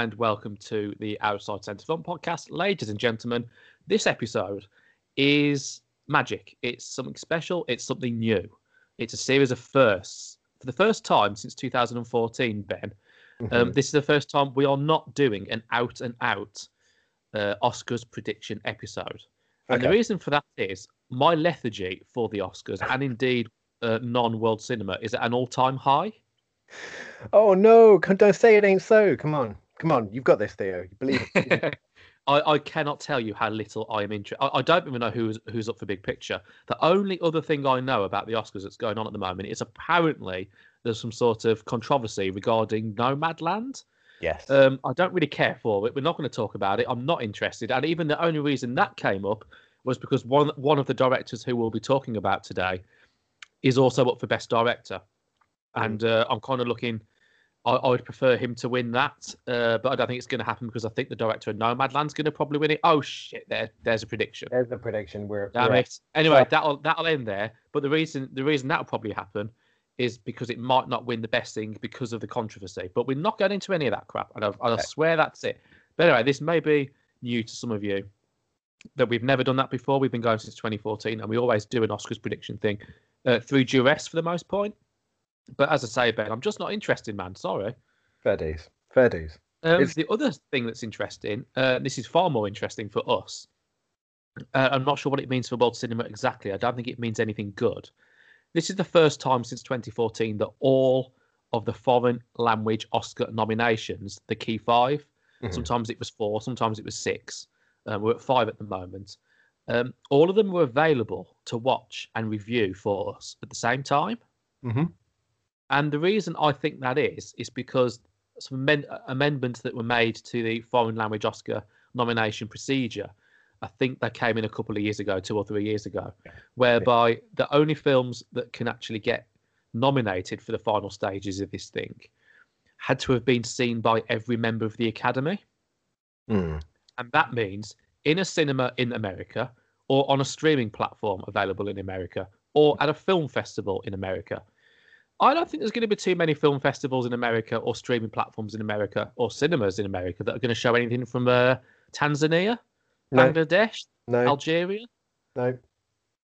and welcome to the Outside Centre Film Podcast. Ladies and gentlemen, this episode is magic. It's something special, it's something new. It's a series of firsts. For the first time since 2014, Ben, Mm-hmm. um, this is the first time we are not doing an out and out uh, Oscars prediction episode. And the reason for that is my lethargy for the Oscars and indeed uh, non world cinema is at an all time high. Oh no! Don't say it ain't so. Come on, come on. You've got this, Theo. You believe it. I, I cannot tell you how little I am interested. I, I don't even know who's who's up for Big Picture. The only other thing I know about the Oscars that's going on at the moment is apparently there's some sort of controversy regarding Nomadland. yes. Um, I don't really care for it. We're not going to talk about it. I'm not interested. And even the only reason that came up was because one one of the directors who we'll be talking about today is also up for Best Director, and uh, I'm kind of looking. I, I would prefer him to win that, uh, but I don't think it's going to happen because I think the director of Nomadland's going to probably win it. Oh shit! There, there's a prediction. There's a prediction. We're, Damn it. Anyway, Sorry. that'll that'll end there. But the reason the reason that'll probably happen is because it might not win the best thing because of the controversy. But we're not going into any of that crap, and I, I Okay. swear that's it. But anyway, this may be new to some of you that we've never done that before. We've been going since 2014, and we always do an Oscars prediction thing uh, through duress for the most point. But as I say, Ben, I'm just not interested, man. Sorry. Fair dues. Fair dues. Um, It's- the other thing that's interesting, uh, this is far more interesting for us. Uh, I'm not sure what it means for world cinema exactly. I don't think it means anything good. This is the first time since 2014 that all of the foreign language Oscar nominations, the key 5 Mhm. sometimes it was four, sometimes it was six. Uh, we're at five at the moment. Um, all of them were available to watch and review for us at the same time. Mm-hmm. And the reason I think that is, is because some amend- amendments that were made to the foreign language Oscar nomination procedure, I think they came in a couple of years ago, two or three years ago, Yeah. whereby the only films that can actually get nominated for the final stages of this thing had to have been seen by every member of the Academy. Mm. And that means in a cinema in America or on a streaming platform available in America or at a film festival in America. I don't think there's going to be too many film festivals in America or streaming platforms in America or cinemas in America that are going to show anything from uh, Tanzania, No, Bangladesh, no, Algeria. no,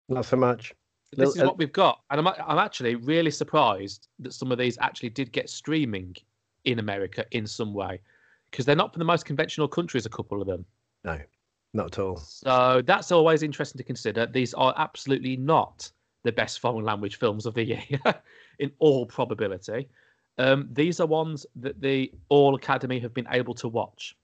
not so much. This is what we've got. And I'm, I'm actually really surprised that some of these actually did get streaming in America in some way because they're not from the most conventional countries, a couple of them. No, not at all. So that's always interesting to consider. These are absolutely not the best foreign language films of the year, in all probability. Um, these are ones that the All Academy have been able to watch.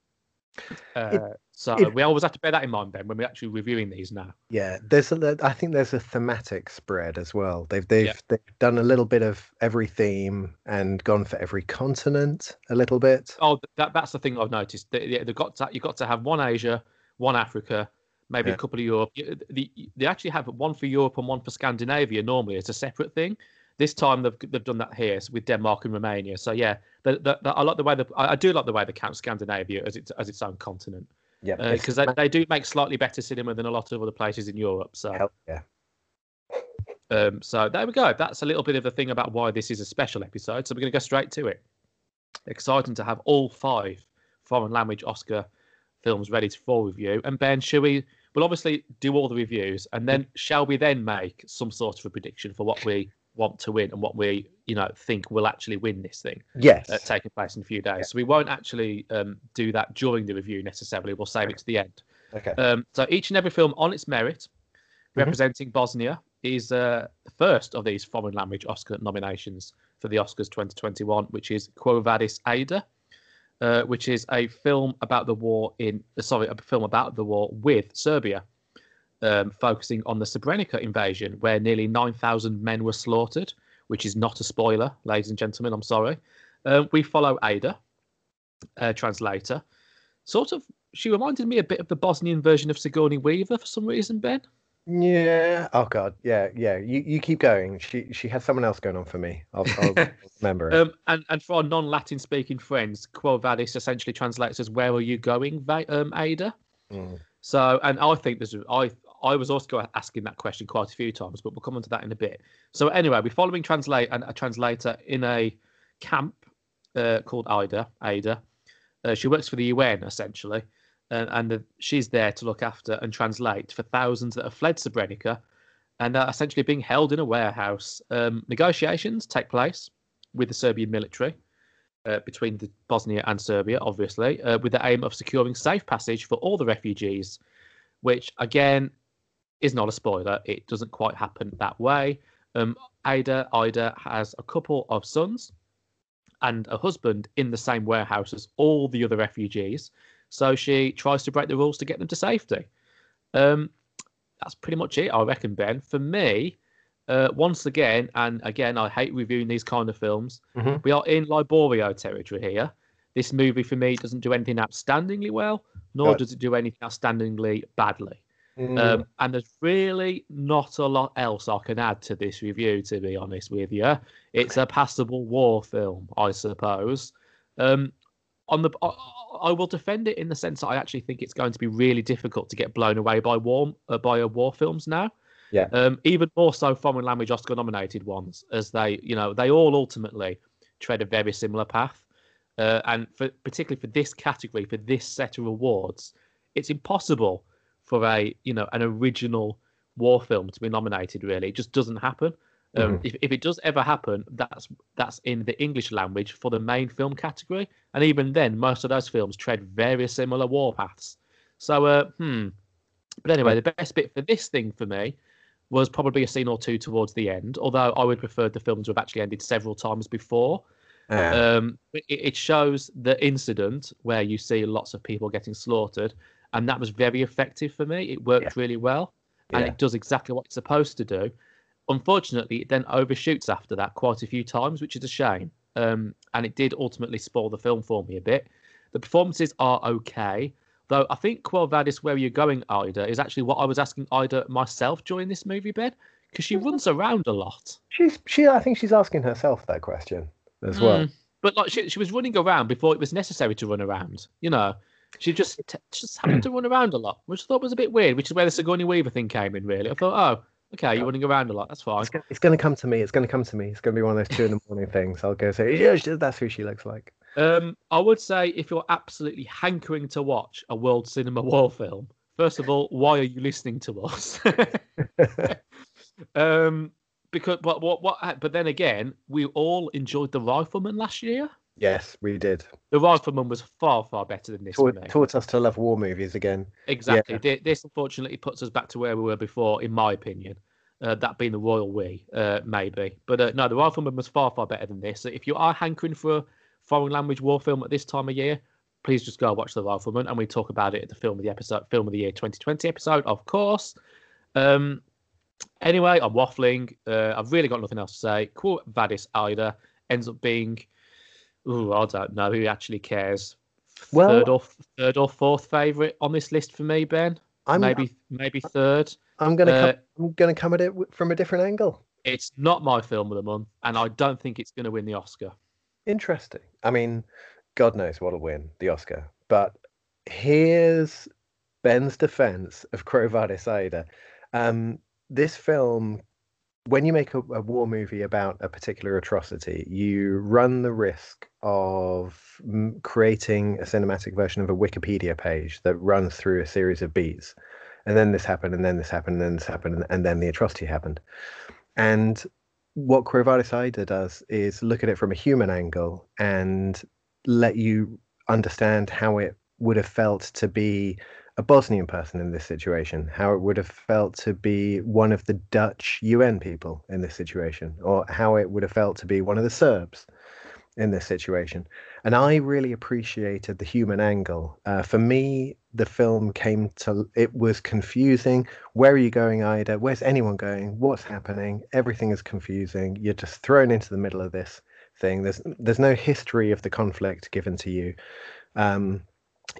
Uh, so it- we always have to bear that in mind, then when we're actually reviewing these now. Yeah, there's a. I think there's a thematic spread as well. They've they've Yeah. they've done a little bit of every theme and gone for every continent a little bit. Oh, that that's the thing I've noticed. They, they've got to, you've got to have one Asia, one Africa, maybe Yeah. a couple of Europe. The, they actually have one for Europe and one for Scandinavia normally. It's a separate thing. This time they've they've done that here with Denmark and Romania. So yeah, the, the, the, I like the way the I, I do like the way they count Scandinavia as its as its own continent Yeah, because they, they do make slightly better cinema than a lot of other places in Europe. So Hell, yeah. um, so there we go. That's a little bit of the thing about why this is a special episode. So we're going to go straight to it. Exciting to have all five foreign language Oscar films ready to for review. And Ben, shall we? We'll obviously do all the reviews, and then shall we then make some sort of a prediction for what we want to win and what we, you know, think will actually win this thing Yes. uh, taking place in a few days. So we won't actually um, do that during the review necessarily. We'll save it to the end. okay. Um, so each and every film on its merit, representing Bosnia, is uh, the first of these foreign language Oscar nominations for the Oscars 2021, which is Quo Vadis Ada, uh, which is a film about the war in uh, sorry, a film about the war with Serbia, um, focusing on the Srebrenica invasion, where nearly 9,000 men were slaughtered. Which is not a spoiler, ladies and gentlemen. I'm sorry. Um, we follow Ada, uh, translator. Sort of, she reminded me a bit of the Bosnian version of Sigourney Weaver for some reason, Ben. Yeah. Oh God. Yeah. Yeah. You you keep going. She she has someone else going on for me. I'll, I'll remember it. Um, and, and for our non-Latin speaking friends, Quo Vadis essentially translates as "Where are you going, Va- um, Ada?" Mm. So, and I think there's I I was also asking that question quite a few times, but we'll come on to that in a bit. So anyway, we're following translate and a translator in a camp uh, called Ida Ada, Uh, she works for the UN essentially, and, and the, she's there to look after and translate for thousands that have fled Srebrenica and are essentially being held in a warehouse. Um, negotiations take place with the Serbian military uh, between the Bosnia and Serbia, obviously, uh, with the aim of securing safe passage for all the refugees, which again is not a spoiler. It doesn't quite happen that way. Um, Ada Ida has a couple of sons and a husband in the same warehouse as all the other refugees. So she tries to break the rules to get them to safety. Um, that's pretty much it, I reckon, Ben. For me, uh, once again, and again, I hate reviewing these kind of films. Mm-hmm. We are in Liborio territory here. This movie, for me, doesn't do anything outstandingly well, nor Right. does it do anything outstandingly badly. Mm, Um, and there's really not a lot else I can add to this review, to be honest with you. It's a passable war film, I suppose. Um, on the, I, I will defend it in the sense that I actually think it's going to be really difficult to get blown away by war uh, by uh, war films now. Yeah. Um, even more so foreign language Oscar nominated ones, as they, you know, they all ultimately tread a very similar path. Uh, and for particularly for this category, for this set of awards, it's impossible for a you know an original war film to be nominated. Really, it just doesn't happen. Um, if, if it does ever happen, that's that's in the English language for the main film category, and even then, most of those films tread very similar war paths. So, uh, hmm. But anyway, the best bit for this thing for me was probably a scene or two towards the end. Although I would prefer the film to have actually ended several times before. yeah. Um, it, it shows the incident where you see lots of people getting slaughtered, and that was very effective for me. It worked Yeah. really well, and Yeah. it does exactly what it's supposed to do. Unfortunately, it then overshoots after that quite a few times, which is a shame. Um, and it did ultimately spoil the film for me a bit. The performances are okay, though I think Quo Vadis, where you're going, Ida, is actually what I was asking Ida myself during this movie, Ben, because she runs around a lot. she's she. I think she's asking herself that question as well. Mm. But like she, she was running around before it was necessary to run around. You know, she just t- just happened to run around a lot, which I thought was a bit weird. Which is where the Sigourney Weaver thing came in. Really, I thought, oh, okay, you're running around a lot. That's fine. It's, going to come to me. It's going to come to me. It's going to be one of those two in the morning things. I'll go say, yeah, that's who she looks like. Um, I would say if you're absolutely hankering to watch a world cinema war film, first of all, why are you listening to us? um, because but what what but then again, we all enjoyed the Rifleman last year. Yes, we did. The Rifleman was far far better than this Taught, taught us to love war movies again. Exactly. Thi- This unfortunately puts us back to where we were before, in my opinion. Uh, that being the Royal We, uh, maybe. But uh, no, the Rifleman was far, far better than this. So if you are hankering for a foreign language war film at this time of year, please just go watch the Rifleman, and we talk about it at the film of the episode, film of the year 2020 episode, of course. Um, anyway, I'm waffling. Uh, I've really got nothing else to say. Quo Vadis Ida ends up being, ooh, I don't know who actually cares. Well- third or third or fourth favorite on this list for me, Ben. I'm maybe maybe third. I'm going to uh, come, I'm going to come at it from a different angle. It's not my film of the month, and I don't think it's going to win the Oscar. Interesting. I mean, God knows what'll win the Oscar. But here's Ben's defense of Quo Vadis Aida. Um, this film, when you make a, a war movie about a particular atrocity, you run the risk of creating a cinematic version of a Wikipedia page that runs through a series of beats. And then this happened, and then this happened, and then this happened, and, then the atrocity happened. And what Quo Vadis Aida does is look at it from a human angle and let you understand how it would have felt to be a Bosnian person in this situation, how it would have felt to be one of the Dutch UN people in this situation, or how it would have felt to be one of the Serbs in this situation. And I really appreciated the human angle. Uh, for me, the film came to, it was confusing. Where are you going, Ida? Where's anyone going? What's happening? Everything is confusing. You're just thrown into the middle of this thing. There's there's no history of the conflict given to you. Um,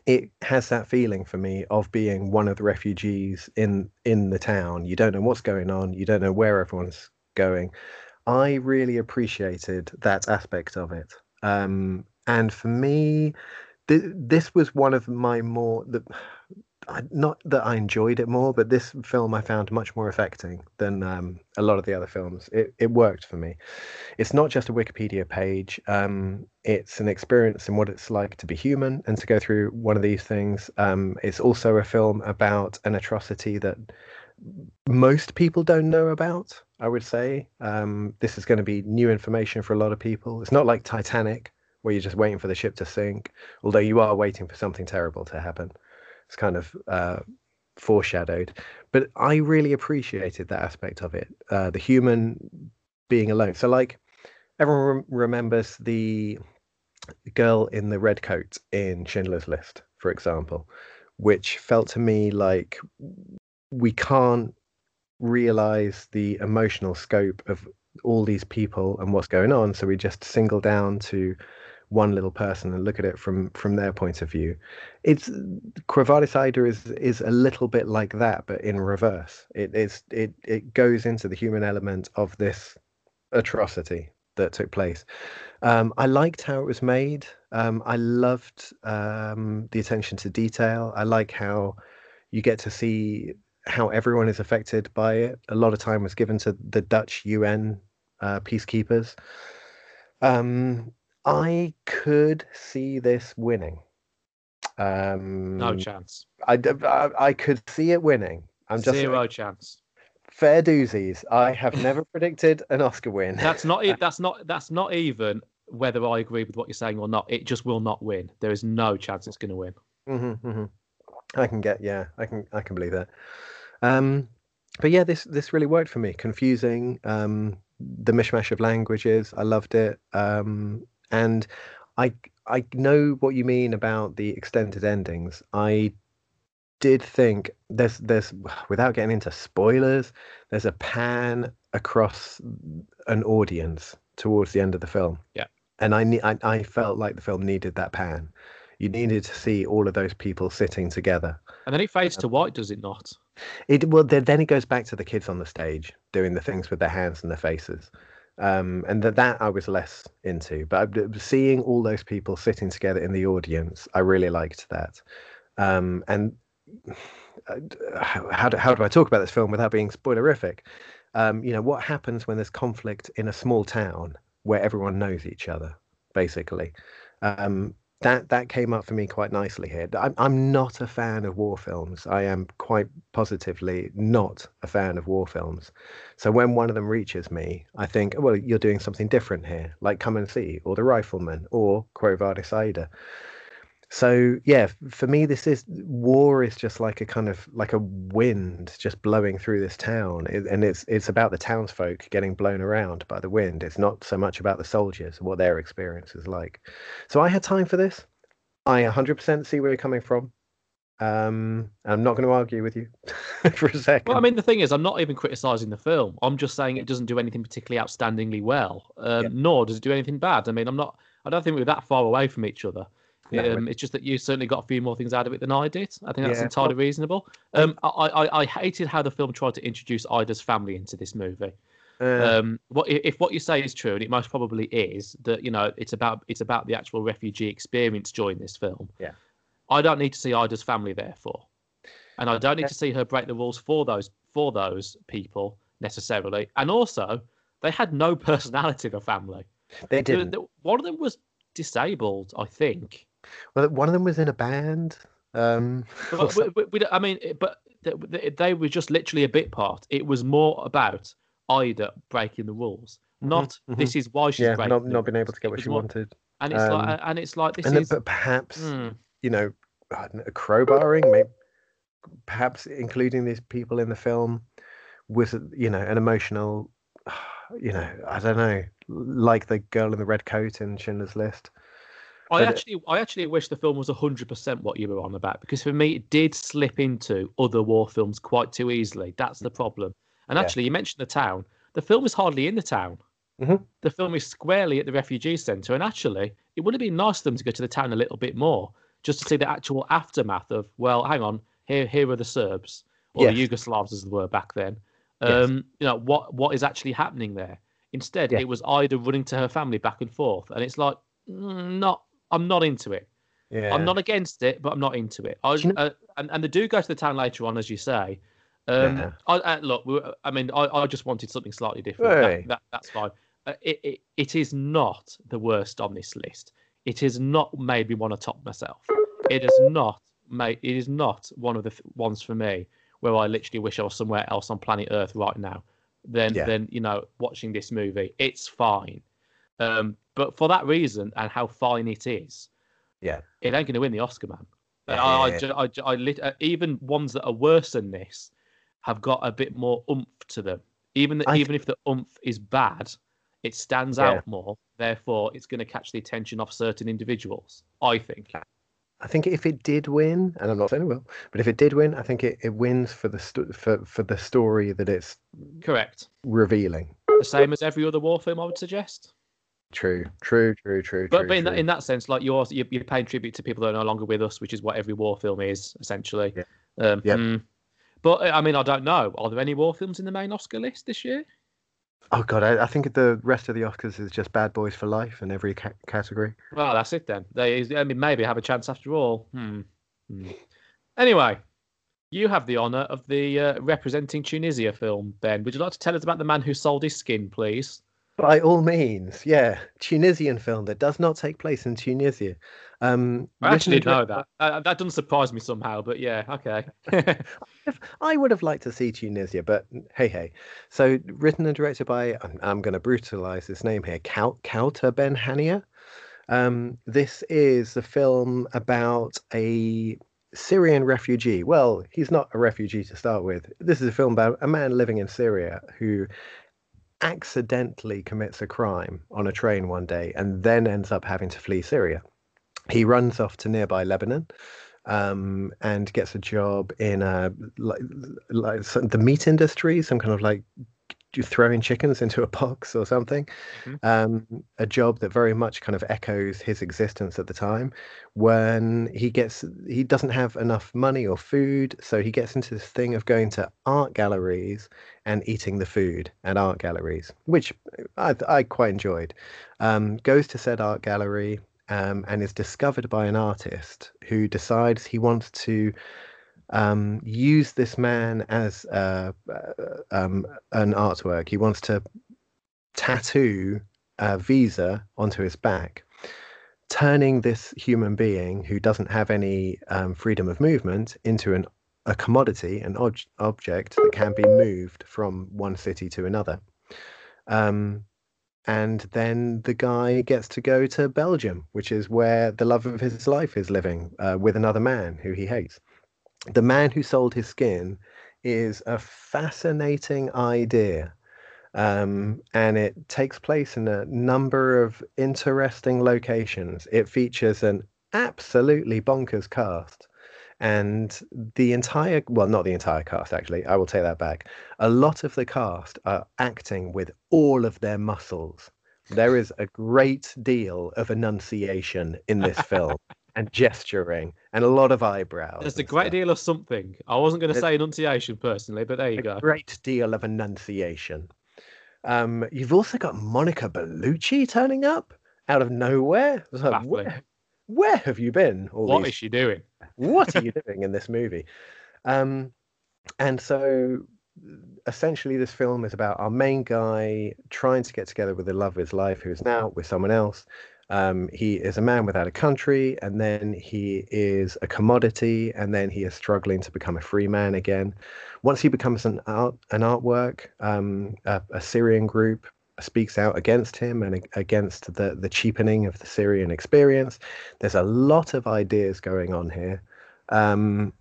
it has that feeling for me of being one of the refugees in in the town. You don't know what's going on. You don't know where everyone's going. I really appreciated that aspect of it. Um, and for me, th- this was one of my more the Not that I enjoyed it more, but this film I found much more affecting than um, a lot of the other films. It, it worked for me. It's not just a Wikipedia page. Um, it's an experience in what it's like to be human and to go through one of these things. Um, it's also a film about an atrocity that most people don't know about. I would say um, this is going to be new information for a lot of people. It's not like Titanic, where you're just waiting for the ship to sink, although you are waiting for something terrible to happen. It's kind of uh, foreshadowed. But I really appreciated that aspect of it, uh, the human being alone. So, like, everyone rem- remembers the girl in the red coat in Schindler's List, for example, which felt to me like we can't realize the emotional scope of all these people and what's going on. So we just single down to one little person and look at it from from their point of view. It's Quo Vadis is is a little bit like that, but in reverse. It is it it goes into the human element of this atrocity that took place. Um, I liked how it was made. Um, I loved um, the attention to detail. I like how you get to see how everyone is affected by it. A lot of time was given to the Dutch UN uh, peacekeepers. Um, I could see this winning. Um, no chance. I, I, I could see it winning. I'm just zero chance. Fair doozies. I have never predicted an Oscar win. That's not it. That's not. That's not even whether I agree with what you're saying or not. It just will not win. There is no chance it's going to win. Mm-hmm, mm-hmm. I can get. Yeah, I can. I can believe that. Um, but yeah, this this really worked for me. Confusing. Um, the mishmash of languages. I loved it. Um, and I I know what you mean about the extended endings. I did think there's there's without getting into spoilers, there's a pan across an audience towards the end of the film. Yeah. And I I, I felt like the film needed that pan. You needed to see all of those people sitting together. And then it fades um, to white, does it not? It well then it goes back to the kids on the stage doing the things with their hands and their faces um, and that that I was less into. But seeing all those people sitting together in the audience, I really liked that. Um, and uh, how do, how do I talk about this film without being spoilerific? Um, you know, what happens when there's conflict in a small town where everyone knows each other, basically. Um, that that came up for me quite nicely here. I'm I'm not a fan of war films. I am quite positively not a fan of war films. So when one of them reaches me, I think, well, you're doing something different here, like Come and See, or The Rifleman, or Quo Vadis Aida so yeah for me this is war is just like a kind of like a wind just blowing through this town. It, and it's it's about the townsfolk getting blown around by the wind. It's not so much about the soldiers what their experience is like. So i had time for this. I 100% see where you're coming from. Um i'm not going to argue with you for a second well i mean the thing is i'm not even criticizing the film. I'm just saying it doesn't do anything particularly outstandingly well. Um, yeah. nor does it do anything bad. I mean i'm not i don't think we're that far away from each other no, um, it's just that you certainly got a few more things out of it than I did. I think that's yeah, entirely reasonable. Um, I, I, I hated how the film tried to introduce Ida's family into this movie. Uh, um, what if what you say is true, and it most probably is that you know it's about it's about the actual refugee experience during this film. Yeah, I don't need to see Ida's family therefore, and I don't need to see her break the rules for those for those people necessarily. And also, they had no personality of a family. They did. One of them was disabled, I think. Well, one of them was in a band. Um, but, we, we, I mean, but they were just literally a bit part. It was more about Ida breaking the rules, mm-hmm, not mm-hmm. this is why she's yeah, breaking not not being able to get what she more, wanted. And it's um, like, and it's like this and is, then, but perhaps mm. you know, a crowbarring, maybe, perhaps including these people in the film was you know an emotional, you know, I don't know, like the girl in the red coat in Schindler's List. I but actually, I actually wish the film was hundred percent what you were on about because for me, it did slip into other war films quite too easily. That's the problem. And actually, yeah. you mentioned the town. The film is hardly in the town. Mm-hmm. The film is squarely at the refugee centre, and actually, it would have been nice for them to go to the town a little bit more, just to see the actual aftermath of. Well, hang on, here, here are the Serbs or yes. the Yugoslavs, as they were back then. Um, yes. You know what what is actually happening there. Instead, yeah. it was Aida running to her family back and forth, and it's like mm, not I'm not into it. Yeah. I'm not against it, but I'm not into it. I, you know, uh, and, and they do go to the town later on, as you say. Um, Yeah. I, I, look, we- I mean, I, I just wanted something slightly different. Right. that, that's fine. Uh, it, it, it is not the worst on this list. It has not made me want to top myself. It has not made. It is not one of the f- ones for me where I literally wish I was somewhere else on planet Earth right now. Then, Yeah. then you know, watching this movie, it's fine. Um, but for that reason and how fine it is, Yeah. it ain't going to win the Oscar, man. Yeah, I, I, yeah, I, I lit, uh, even ones that are worse than this have got a bit more oomph to them. Even the, even if the oomph is bad, it stands Yeah. out more. Therefore, it's going to catch the attention of certain individuals. I think. I think if it did win, and I'm not saying it will, but if it did win, I think it, it wins for the for for the story that it's Correct. revealing. The same as every other war film, I would suggest. True, true, true, true. But, true, but in, that, true. in that sense, like you're, you're you're paying tribute to people that are no longer with us, which is what every war film is essentially. Yeah. Um, Yep. mm. But I mean, I don't know. Are there any war films in the main Oscar list this year? oh god, I, I think the rest of the Oscars is just Bad Boys for Life in every ca- category. Well, that's it then. They, I mean, maybe have a chance after all. Hmm. Hmm. Anyway, you have the honour of the uh, representing Tunisia film, Ben. Would you like to tell us about the man who sold his skin, please? By all means, yeah, Tunisian film that does not take place in Tunisia. Um, I actually didn't know that. Uh, that doesn't surprise me somehow, but yeah, okay. I would have liked to see Tunisia, but hey, hey. So, written and directed by, I'm, I'm going to brutalize this name here, Kau- Kaouther Ben Hania. Um, this is a film about a Syrian refugee. Well, he's not a refugee to start with. This is a film about a man living in Syria who accidentally commits a crime on a train one day and then ends up having to flee Syria. He runs off to nearby Lebanon um, and gets a job in a like, like the meat industry, some kind of like throwing chickens into a box or something. Mhm. Um, a job that very much kind of echoes his existence at the time. When he gets, he doesn't have enough money or food, so he gets into this thing of going to art galleries and eating the food at art galleries, which I, I quite enjoyed. Um, goes to said art gallery, um, and is discovered by an artist who decides he wants to um, use this man as uh, uh, um, an artwork. He wants to tattoo a visa onto his back, turning this human being who doesn't have any um, freedom of movement into an a commodity, an ob- object that can be moved from one city to another. Um, and then the guy gets to go to Belgium, which is where the love of his life is living uh, with another man who he hates. The man who sold his skin is a fascinating idea. Um, and it takes place in a number of interesting locations. It features an absolutely bonkers cast. And the entire, well, not the entire cast, actually, I will take that back. A lot of the cast are acting with all of their muscles. There is a great deal of enunciation in this film and gesturing and a lot of eyebrows. There's a great stuff. deal of something. I wasn't going to say enunciation personally, but there you a go. great deal of enunciation. Um, you've also got Monica Bellucci turning up out of nowhere. Like, where, where have you been? All What these is she doing? what are you doing in this movie? Um, and so essentially, this film is about our main guy trying to get together with the love of his life, who is now with someone else. Um, he is a man without a country, and then he is a commodity, and then he is struggling to become a free man again. Once he becomes an art, an artwork, um, a, a Syrian group speaks out against him and against the the cheapening of the Syrian experience. There's a lot of ideas going on here. Um,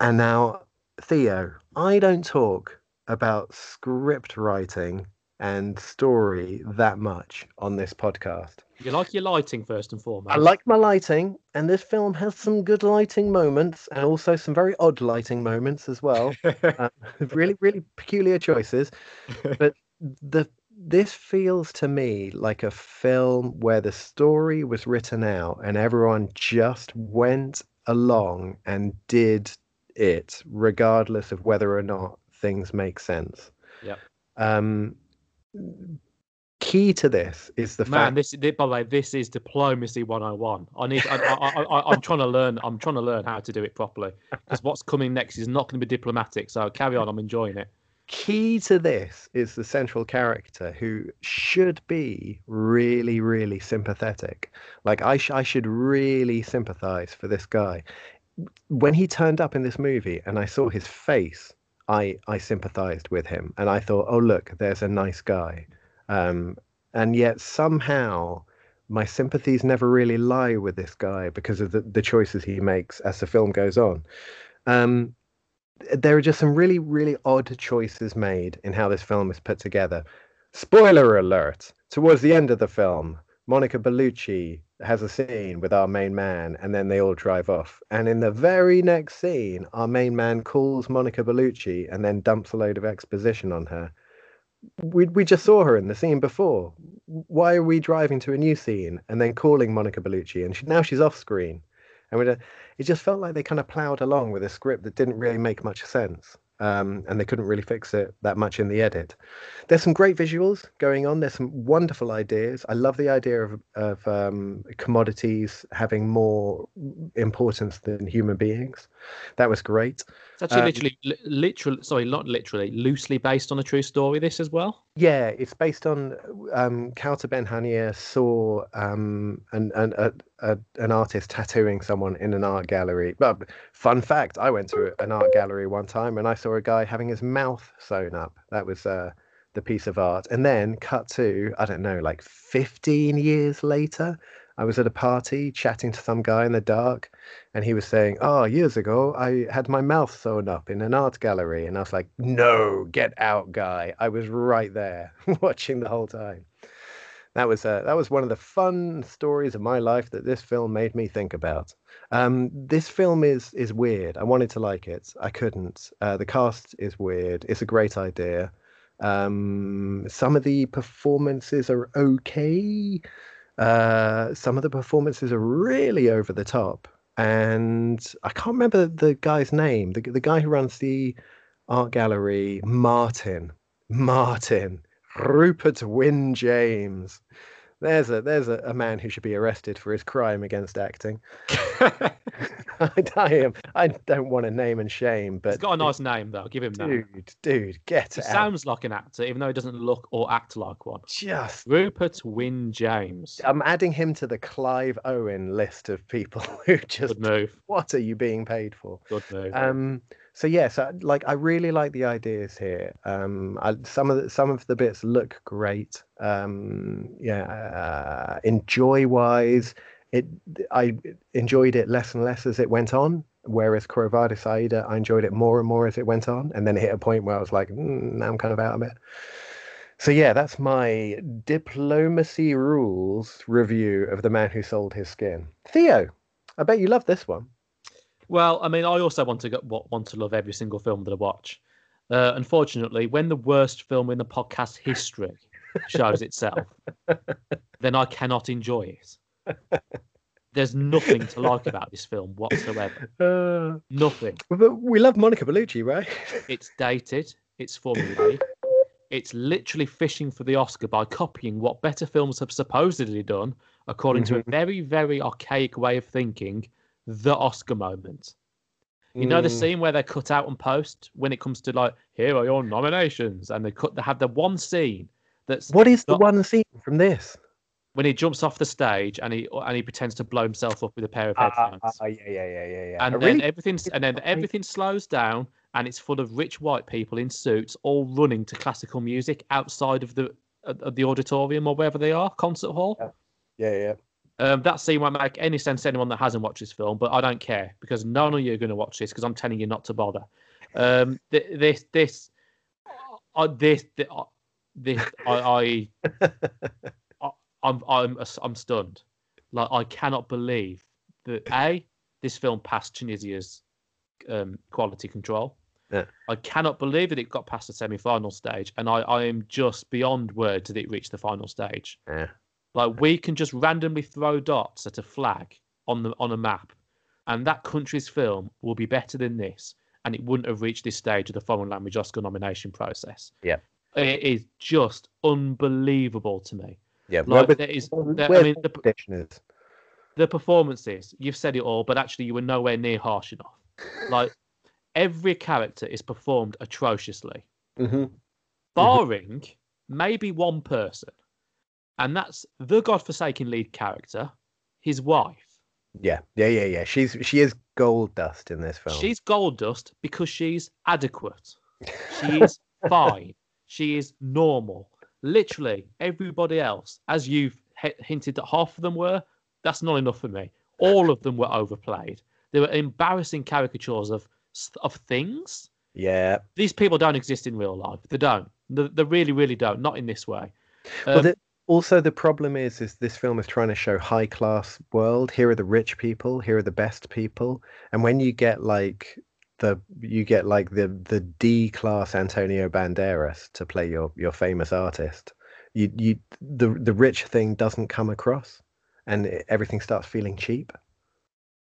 and now, Theo, I don't talk about script writing and story that much on this podcast. You like your lighting first and foremost. I like my lighting, and this film has some good lighting moments and also some very odd lighting moments as well. uh, really, really peculiar choices. But the this feels to me like a film where the story was written out and everyone just went along and did it, regardless of whether or not things make sense. Yep. Um, key to this is the Man, fact. this by the way, this is diplomacy 101. I need. I, I, I, I'm trying to learn. I'm trying to learn how to do it properly because what's coming next is not going to be diplomatic. So carry on. I'm enjoying it. key to this is the central character who should be really, really sympathetic. Like I, sh- I should really sympathize for this guy. When he turned up in this movie and I saw his face, I, I sympathized with him and I thought, oh look, there's a nice guy. Um, and yet somehow my sympathies never really lie with this guy because of the, the choices he makes as the film goes on. Um, there are just some really, really odd choices made in how this film is put together. Spoiler alert! Towards the end of the film, Monica Bellucci has a scene with our main man, and then they all drive off. And in the very next scene, our main man calls Monica Bellucci and then dumps a load of exposition on her. We, we just saw her in the scene before. Why are we driving to a new scene and then calling Monica Bellucci? And she, now she's off screen. And we it just felt like they kind of plowed along with a script that didn't really make much sense. Um, and they couldn't really fix it that much in the edit. There's some great visuals going on. There's some wonderful ideas. I love the idea of of um, commodities having more importance than human beings. That was great. It's actually Um, literally, li- literally, sorry, not literally, loosely based on a true story. This as well. Yeah, it's based on um, Kaouther Ben Hania saw um, an, an, a, a, an artist tattooing someone in an art gallery. But fun fact, I went to an art gallery one time and I saw a guy having his mouth sewn up. That was uh, the piece of art. And then cut to, I don't know, like 15 years later, I was at a party chatting to some guy in the dark and he was saying, Oh, years ago, I had my mouth sewn up in an art gallery. And I was like, No, get out, guy. I was right there watching the whole time. That was uh, that was one of the fun stories of my life that this film made me think about. Um, this film is is weird. I wanted to like it, I couldn't. Uh, the cast is weird. It's a great idea. Um, some of the performances are okay. Uh, some of the performances are really over the top, and I can't remember the guy's name. The the guy who runs the art gallery, Martin. Martin. Rupert Wynne James. There's a there's a, a man who should be arrested for his crime against acting. I, I am I don't want to name and shame, but He's got a nice name though. Give him that. dude, dude, get He out. sounds like an actor, even though he doesn't look or act like one. Just Rupert Wynne James. I'm adding him to the Clive Owen list of people who just Good move. what are you being paid for? Good move. Um, so yes, I, like I really like the ideas here. Um, I, some of the, some of the bits look great. Um, yeah, uh, enjoy wise, it I enjoyed it less and less as it went on. Whereas Quo Vadis Aida, I enjoyed it more and more as it went on, and then it hit a point where I was like, mm, now I'm kind of out of it. So yeah, that's my diplomacy rules review of the man who sold his skin. Theo, I bet you love this one. Well, I mean, I also want to go, want to love every single film that I watch. Uh, unfortunately, when the worst film in the podcast history shows itself, then I cannot enjoy it. There's nothing to like about this film whatsoever. Uh, Nothing. But we love Monica Bellucci, right? It's dated. It's formulaic. It's literally fishing for the Oscar by copying what better films have supposedly done, according to a very, very archaic way of thinking, the Oscar moment. You know the Mm. scene where they cut out and post when it comes to like, here are your nominations, and they cut they have the one scene that's What is the one scene from this? when he jumps off the stage and he and he pretends to blow himself up with a pair of Ah, headphones. ah, yeah, yeah, yeah, yeah, yeah. and I then really- everything's and then everything slows down and it's full of rich white people in suits all running to classical music outside of the of the auditorium or wherever they are concert hall yeah, yeah. Um, that scene won't make any sense to anyone that hasn't watched this film but i don't care because none of you are going to watch this because i'm telling you not to bother um, th- this this uh, this th- uh, this i i I- i'm i'm i'm stunned like i cannot believe that a this film passed tunisia's um, quality control Yeah. I cannot believe that it got past the semi-final stage, and I, I am just beyond words that it reached the final stage. Yeah. Like we can just randomly throw dots at a flag on the on a map, and that country's film will be better than this, and it wouldn't have reached this stage of the foreign language Oscar nomination process. Yeah. It is just unbelievable to me. Yeah, Like but there is, there, I mean, the competition is. the performances. You've said it all, but actually, you were nowhere near harsh enough. Like every character is performed atrociously, hmm barring maybe one person, and that's the godforsaken lead character, his wife. Yeah, yeah, yeah, yeah. She's she is gold dust in this film. She's gold dust because she's adequate. She is fine. She is normal. Literally, everybody else, as you've h- hinted that half of them were, that's not enough for me. All of them were overplayed. They were embarrassing caricatures of of things. yeah. These people don't exist in real life. They don't. They, they really, really don't. Not in this way. Well, Um, the, also the problem is, is this film is trying to show high class world. Here are the rich people. Here are the best people. And when you get like the you get like the the D class Antonio Banderas to play your your famous artist, you you the the rich thing doesn't come across, and it- everything starts feeling cheap.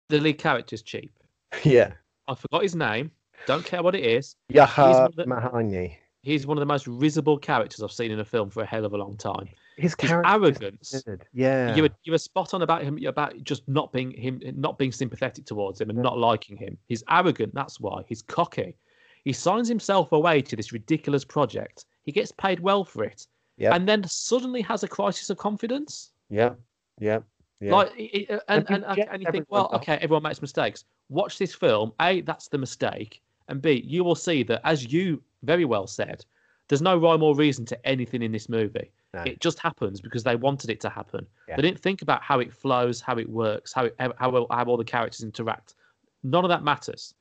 the lead character's cheap. yeah. I forgot his name. Don't care what it is. Yahya one the- Mahayni. He's one of the most risible characters I've seen in a film for a hell of a long time. His arrogance. Yeah. You were you were spot on about him about just not being him not being sympathetic towards him and not liking him. He's arrogant, that's why. He's cocky. He signs himself away to this ridiculous project. He gets paid well for it. Yep. And then suddenly has a crisis of confidence. Yeah. Yeah. Yeah. Like it- it- uh, and, and, and, and you think, well, else. okay, everyone makes mistakes. Watch this film. A, that's the mistake. And B, you will see that as you very well said, there's no rhyme or reason to anything in this movie. No. It just happens because they wanted it to happen. Yeah. They didn't think about how it flows, how it works, how it, how how how all the characters interact. None of that matters.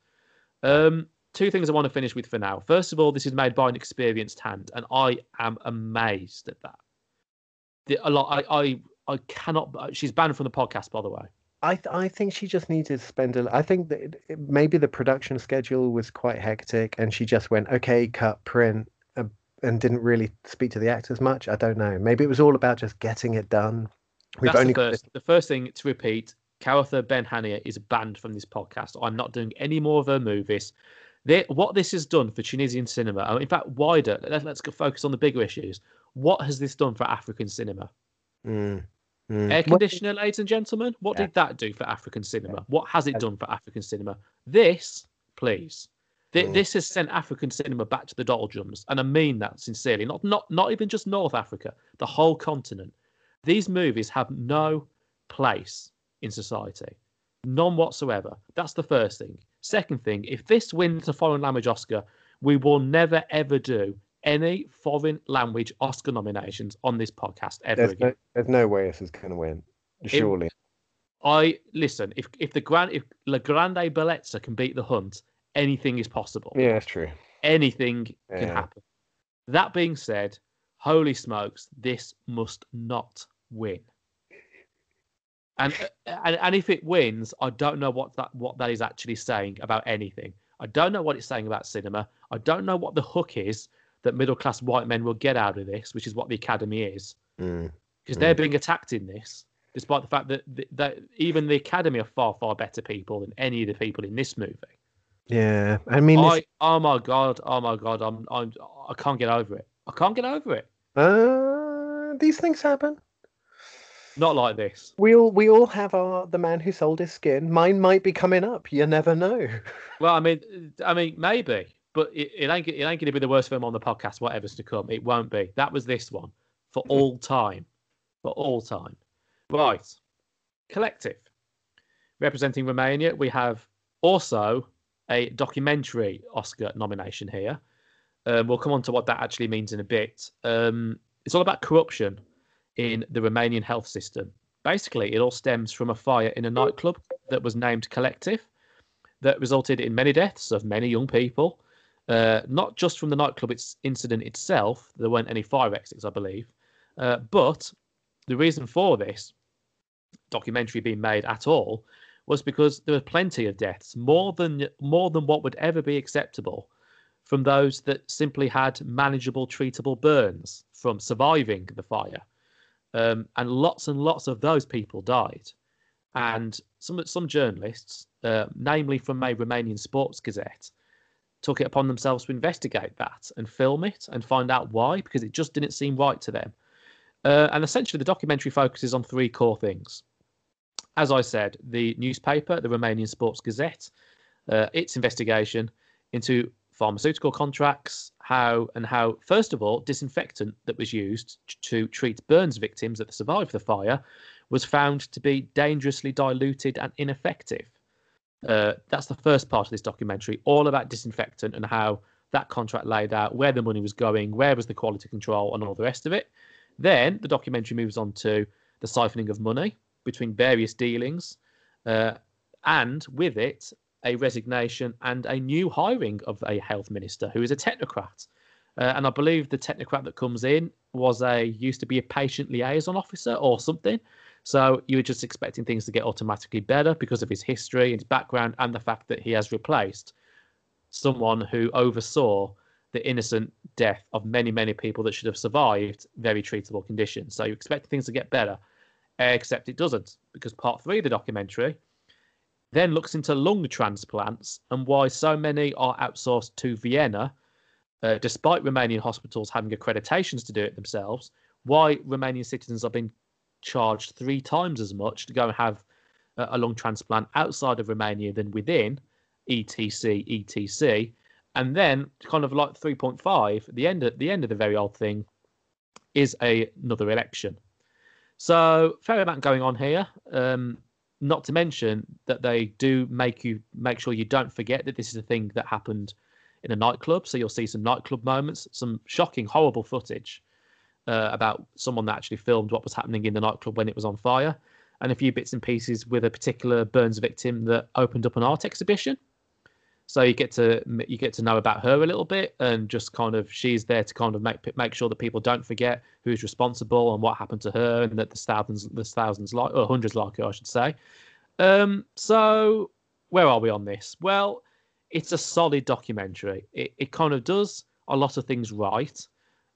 Um, two things I want to finish with for now. First of all, this is made by an experienced hand, and I am amazed at that. The, a lot. I, I I cannot. She's banned from the podcast, by the way. I th- I think she just needed to spend a. I think that it, it- maybe the production schedule was quite hectic, and she just went okay, cut, print, uh, and didn't really speak to the actors much. I don't know. Maybe it was all about just getting it done. We've That's only the got first. The first thing to repeat: Caratha Ben Hania is banned from this podcast. I'm not doing any more of her movies. They, what this has done for Tunisian cinema, in fact, wider. Let, let's focus on the bigger issues. What has this done for African cinema? Mm, mm. Air conditioner, ladies and gentlemen. What Yeah. did that do for African cinema? What has it done for African cinema? This, please. Th- Mm. This has sent African cinema back to the doldrums, and I mean that sincerely. Not not not even just North Africa, the whole continent. These movies have no place in society, none whatsoever. That's the first thing. Second thing, if this wins a foreign language Oscar, we will never ever do any foreign language Oscar nominations on this podcast ever there's again. no, there's no way this is going to win. Surely. I listen. If if the grand if La Grande Bellezza can beat the Hunt, anything is possible. Yeah, that's true. Anything can happen. That being said, holy smokes, this must not win. And, uh, and and if it wins, I don't know what that what that is actually saying about anything. I don't know what it's saying about cinema. I don't know what the hook is that middle class white men will get out of this, which is what the Academy is Mm. because they're being attacked in this, despite the fact that, that, that even the Academy are far, far better people than any of the people in this movie. Yeah, I mean, I, oh my god, oh my god, I'm, I'm, I can't get over it. I can't get over it. uh, these things happen. Not like this. We all we all have our the man who sold his skin. Mine might be coming up. You never know. Well, I mean, I mean, maybe, but it, it ain't, it ain't going to be the worst film on the podcast. Whatever's to come, it won't be. That was this one for all time, for all time. Right, collective representing Romania. We have also a documentary Oscar nomination here. Um, we'll come on to what that actually means in a bit. Um, it's all about corruption in the Romanian health system. Basically, it all stems from a fire in a nightclub that was named Collective, that resulted in many deaths of many young people. Uh, not just from the nightclub incident itself, there weren't any fire exits, I believe, uh, but the reason for this documentary being made at all was because there were plenty of deaths, more than more than what would ever be acceptable, from those that simply had manageable, treatable burns from surviving the fire, um, and lots and lots of those people died. And some some journalists, uh, namely from a Romanian Sports Gazette, took it upon themselves to investigate that and film it and find out why, because it just didn't seem right to them. Uh, and essentially, the documentary focuses on three core things. As I said, the newspaper, the Romanian Sports Gazette, uh, its investigation into pharmaceutical contracts, how and how, first of all, disinfectant that was used to treat burns victims that survived the fire was found to be dangerously diluted and ineffective. Uh, that's the first part of this documentary, all about disinfectant and how that contract laid out, where the money was going, where was the quality control, and all the rest of it. Then the documentary moves on to the siphoning of money between various dealings, uh, and with it, a resignation and a new hiring of a health minister who is a technocrat. Uh, and I believe the technocrat that comes in was a used to be a patient liaison officer or something. So you were just expecting things to get automatically better because of his history, his background, and the fact that he has replaced someone who oversaw the innocent death of many, many people that should have survived very treatable conditions. So you expect things to get better, except it doesn't, because part three of the documentary then looks into lung transplants and why so many are outsourced to Vienna, uh, despite Romanian hospitals having accreditations to do it themselves. Why Romanian citizens are being charged three times as much to go and have a lung transplant outside of Romania than within, etc. etc. And then, kind of like 3.5, the end of the end of the very old thing is a, another election. So fair amount going on here. Um, not to mention that they do make you make sure you don't forget that this is a thing that happened in a nightclub. So you'll see some nightclub moments, some shocking, horrible footage uh, about someone that actually filmed what was happening in the nightclub when it was on fire, and a few bits and pieces with a particular burns victim that opened up an art exhibition. So you get to you get to know about her a little bit, and just kind of she's there to kind of make make sure that people don't forget who's responsible and what happened to her, and that there's thousands there's thousands like or hundreds like her, I should say. Um, so where are we on this? Well, it's a solid documentary. It it kind of does a lot of things right.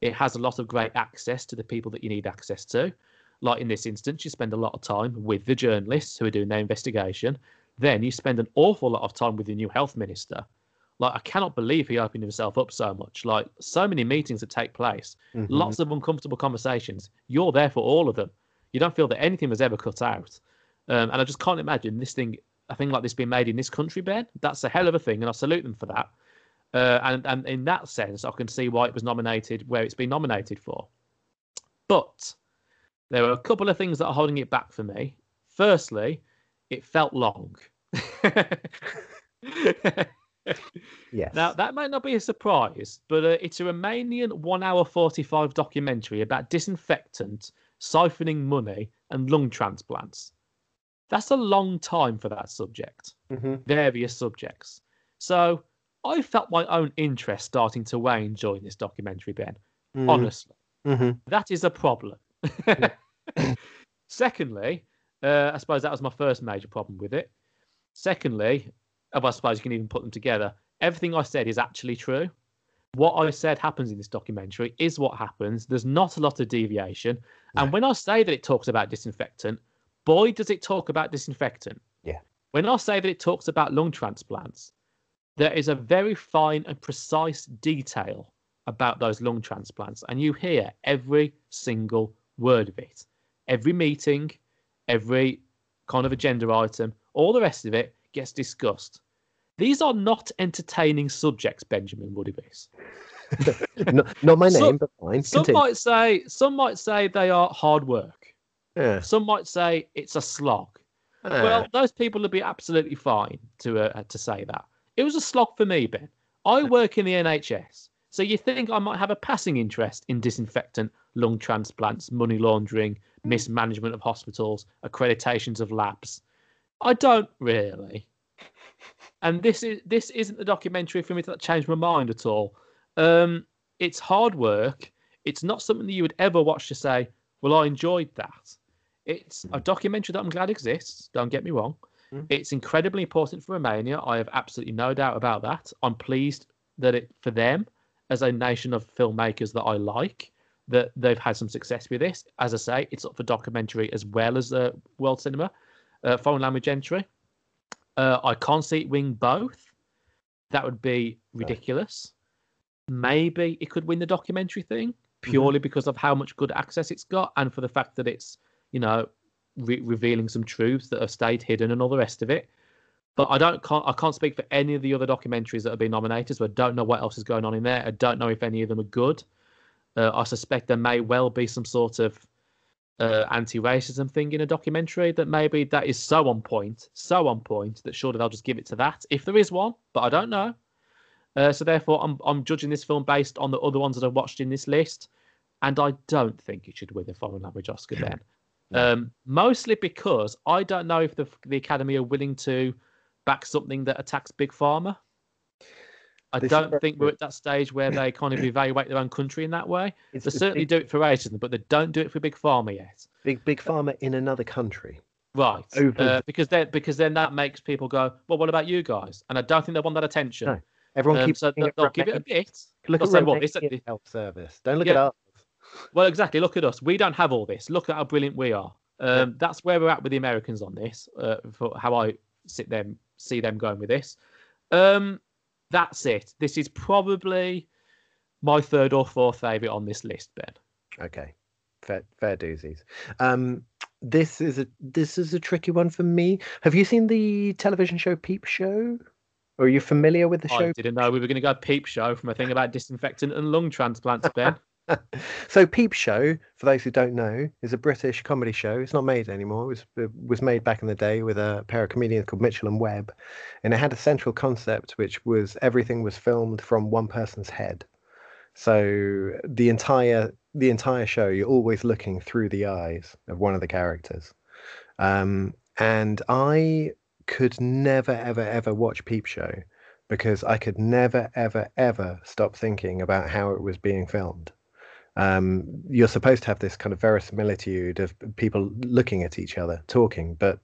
It has a lot of great access to the people that you need access to. Like in this instance, you spend a lot of time with the journalists who are doing their investigation. Then you spend an awful lot of time with the new health minister. Like I cannot believe he opened himself up so much. Like so many meetings that take place, mm-hmm. lots of uncomfortable conversations. You're there for all of them. You don't feel that anything was ever cut out. Um, and I just can't imagine this thing, a thing like this being made in this country, Ben. That's a hell of a thing, and I salute them for that. Uh, and, and in that sense, I can see why it was nominated where it's been nominated for. But there are a couple of things that are holding it back for me. Firstly, it felt long. yes. Now, that might not be a surprise, but uh, it's a Romanian 1 hour 45 documentary about disinfectant, siphoning money, and lung transplants. That's a long time for that subject, mm-hmm. various subjects. So I felt my own interest starting to wane during this documentary, Ben. Mm. Honestly, mm-hmm. that is a problem. Secondly, uh, I suppose that was my first major problem with it. Secondly, I suppose you can even put them together. Everything I said is actually true. What I said happens in this documentary is what happens. There's not a lot of deviation. And when I say that it talks about disinfectant, boy, does it talk about disinfectant. Yeah. When I say that it talks about lung transplants, there is a very fine and precise detail about those lung transplants, and you hear every single word of it. Every meeting, every kind of agenda item, all the rest of it gets discussed. These are not entertaining subjects, Benjamin Woodybis. not, not my name, some, but fine. Some Continue. might say some might say they are hard work. Yeah. Some might say it's a slog. Yeah. Well, those people would be absolutely fine to uh, to say that. It was a slog for me, Ben. I work in the NHS, so you think I might have a passing interest in disinfectant, lung transplants, money laundering, hmm. mismanagement of hospitals, accreditations of labs? I don't really. And this is this isn't the documentary for me to change my mind at all. Um, it's hard work. It's not something that you would ever watch to say, "Well, I enjoyed that." It's a documentary that I'm glad exists. Don't get me wrong. Mm. It's incredibly important for Romania. I have absolutely no doubt about that. I'm pleased that it for them as a nation of filmmakers that I like that they've had some success with this. As I say, it's up for documentary as well as uh, world cinema, uh, foreign language entry. Uh, I can't see it wing both. that would be ridiculous. Maybe it could win the documentary thing purely because of how much good access it's got and for the fact that it's, you know, re- revealing some truths that have stayed hidden and all the rest of it. But I don't can't I can't speak for any of the other documentaries that have been nominated, so I don't know what else is going on in there. I don't know if any of them are good. Uh, I suspect there may well be some sort of uh, anti-racism thing in a documentary that maybe that is so on point, so on point that surely they'll just give it to that if there is one. But I don't know. Uh, so therefore, I'm I'm judging this film based on the other ones that I've watched in this list, and I don't think it should win a foreign language Oscar then. Um, mostly because I don't know if the the Academy are willing to back something that attacks Big Pharma. I This don't think we're at that stage where they kind of evaluate their own country in that way. It's, They it's certainly big, do it for racism, but they don't do it for Big Pharma yet. big big pharma in another country. Right. Over Uh, because then because then that makes people go, well, what about you guys? And I don't think they want that attention. No, Everyone Um, keeps so they'll, they'll give it a bit. Look at say, well, this- Romanian health service. Don't look Yeah. at us. Well, exactly. Look at us. We don't have all this. Look at how brilliant we are. Um, That's where we're at with the Americans on this. Uh, for how I sit them see them going with this. Um, that's it. This is probably my third or fourth favorite on this list, Ben. Okay, fair, fair doozies. Um, this is a this is a tricky one for me. Have you seen the television show Peep Show? Or are you familiar with the I show? didn't know we were going to go peep show from a thing about disinfectant and lung transplants, Ben. so Peep Show, for those who don't know, is a British comedy show. It's not made anymore. It was it was made back in the day with a pair of comedians called Mitchell and Webb, and it had a central concept which was everything was filmed from one person's head. So the entire the entire show, you're always looking through the eyes of one of the characters. Um, and I could never, ever, ever watch Peep Show because I could never, ever, ever stop thinking about how it was being filmed. Um, you're supposed to have this kind of verisimilitude of people looking at each other, talking, but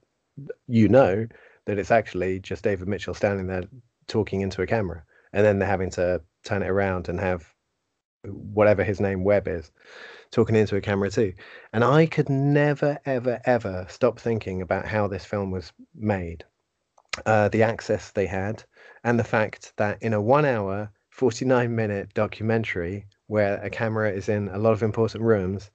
you know that it's actually just David Mitchell standing there talking into a camera, and then they're having to turn it around and have whatever his name Webb is talking into a camera too. And I could never, ever, ever stop thinking about how this film was made, uh, the access they had, and the fact that in a one hour, 49 minute documentary where a camera is in a lot of important rooms,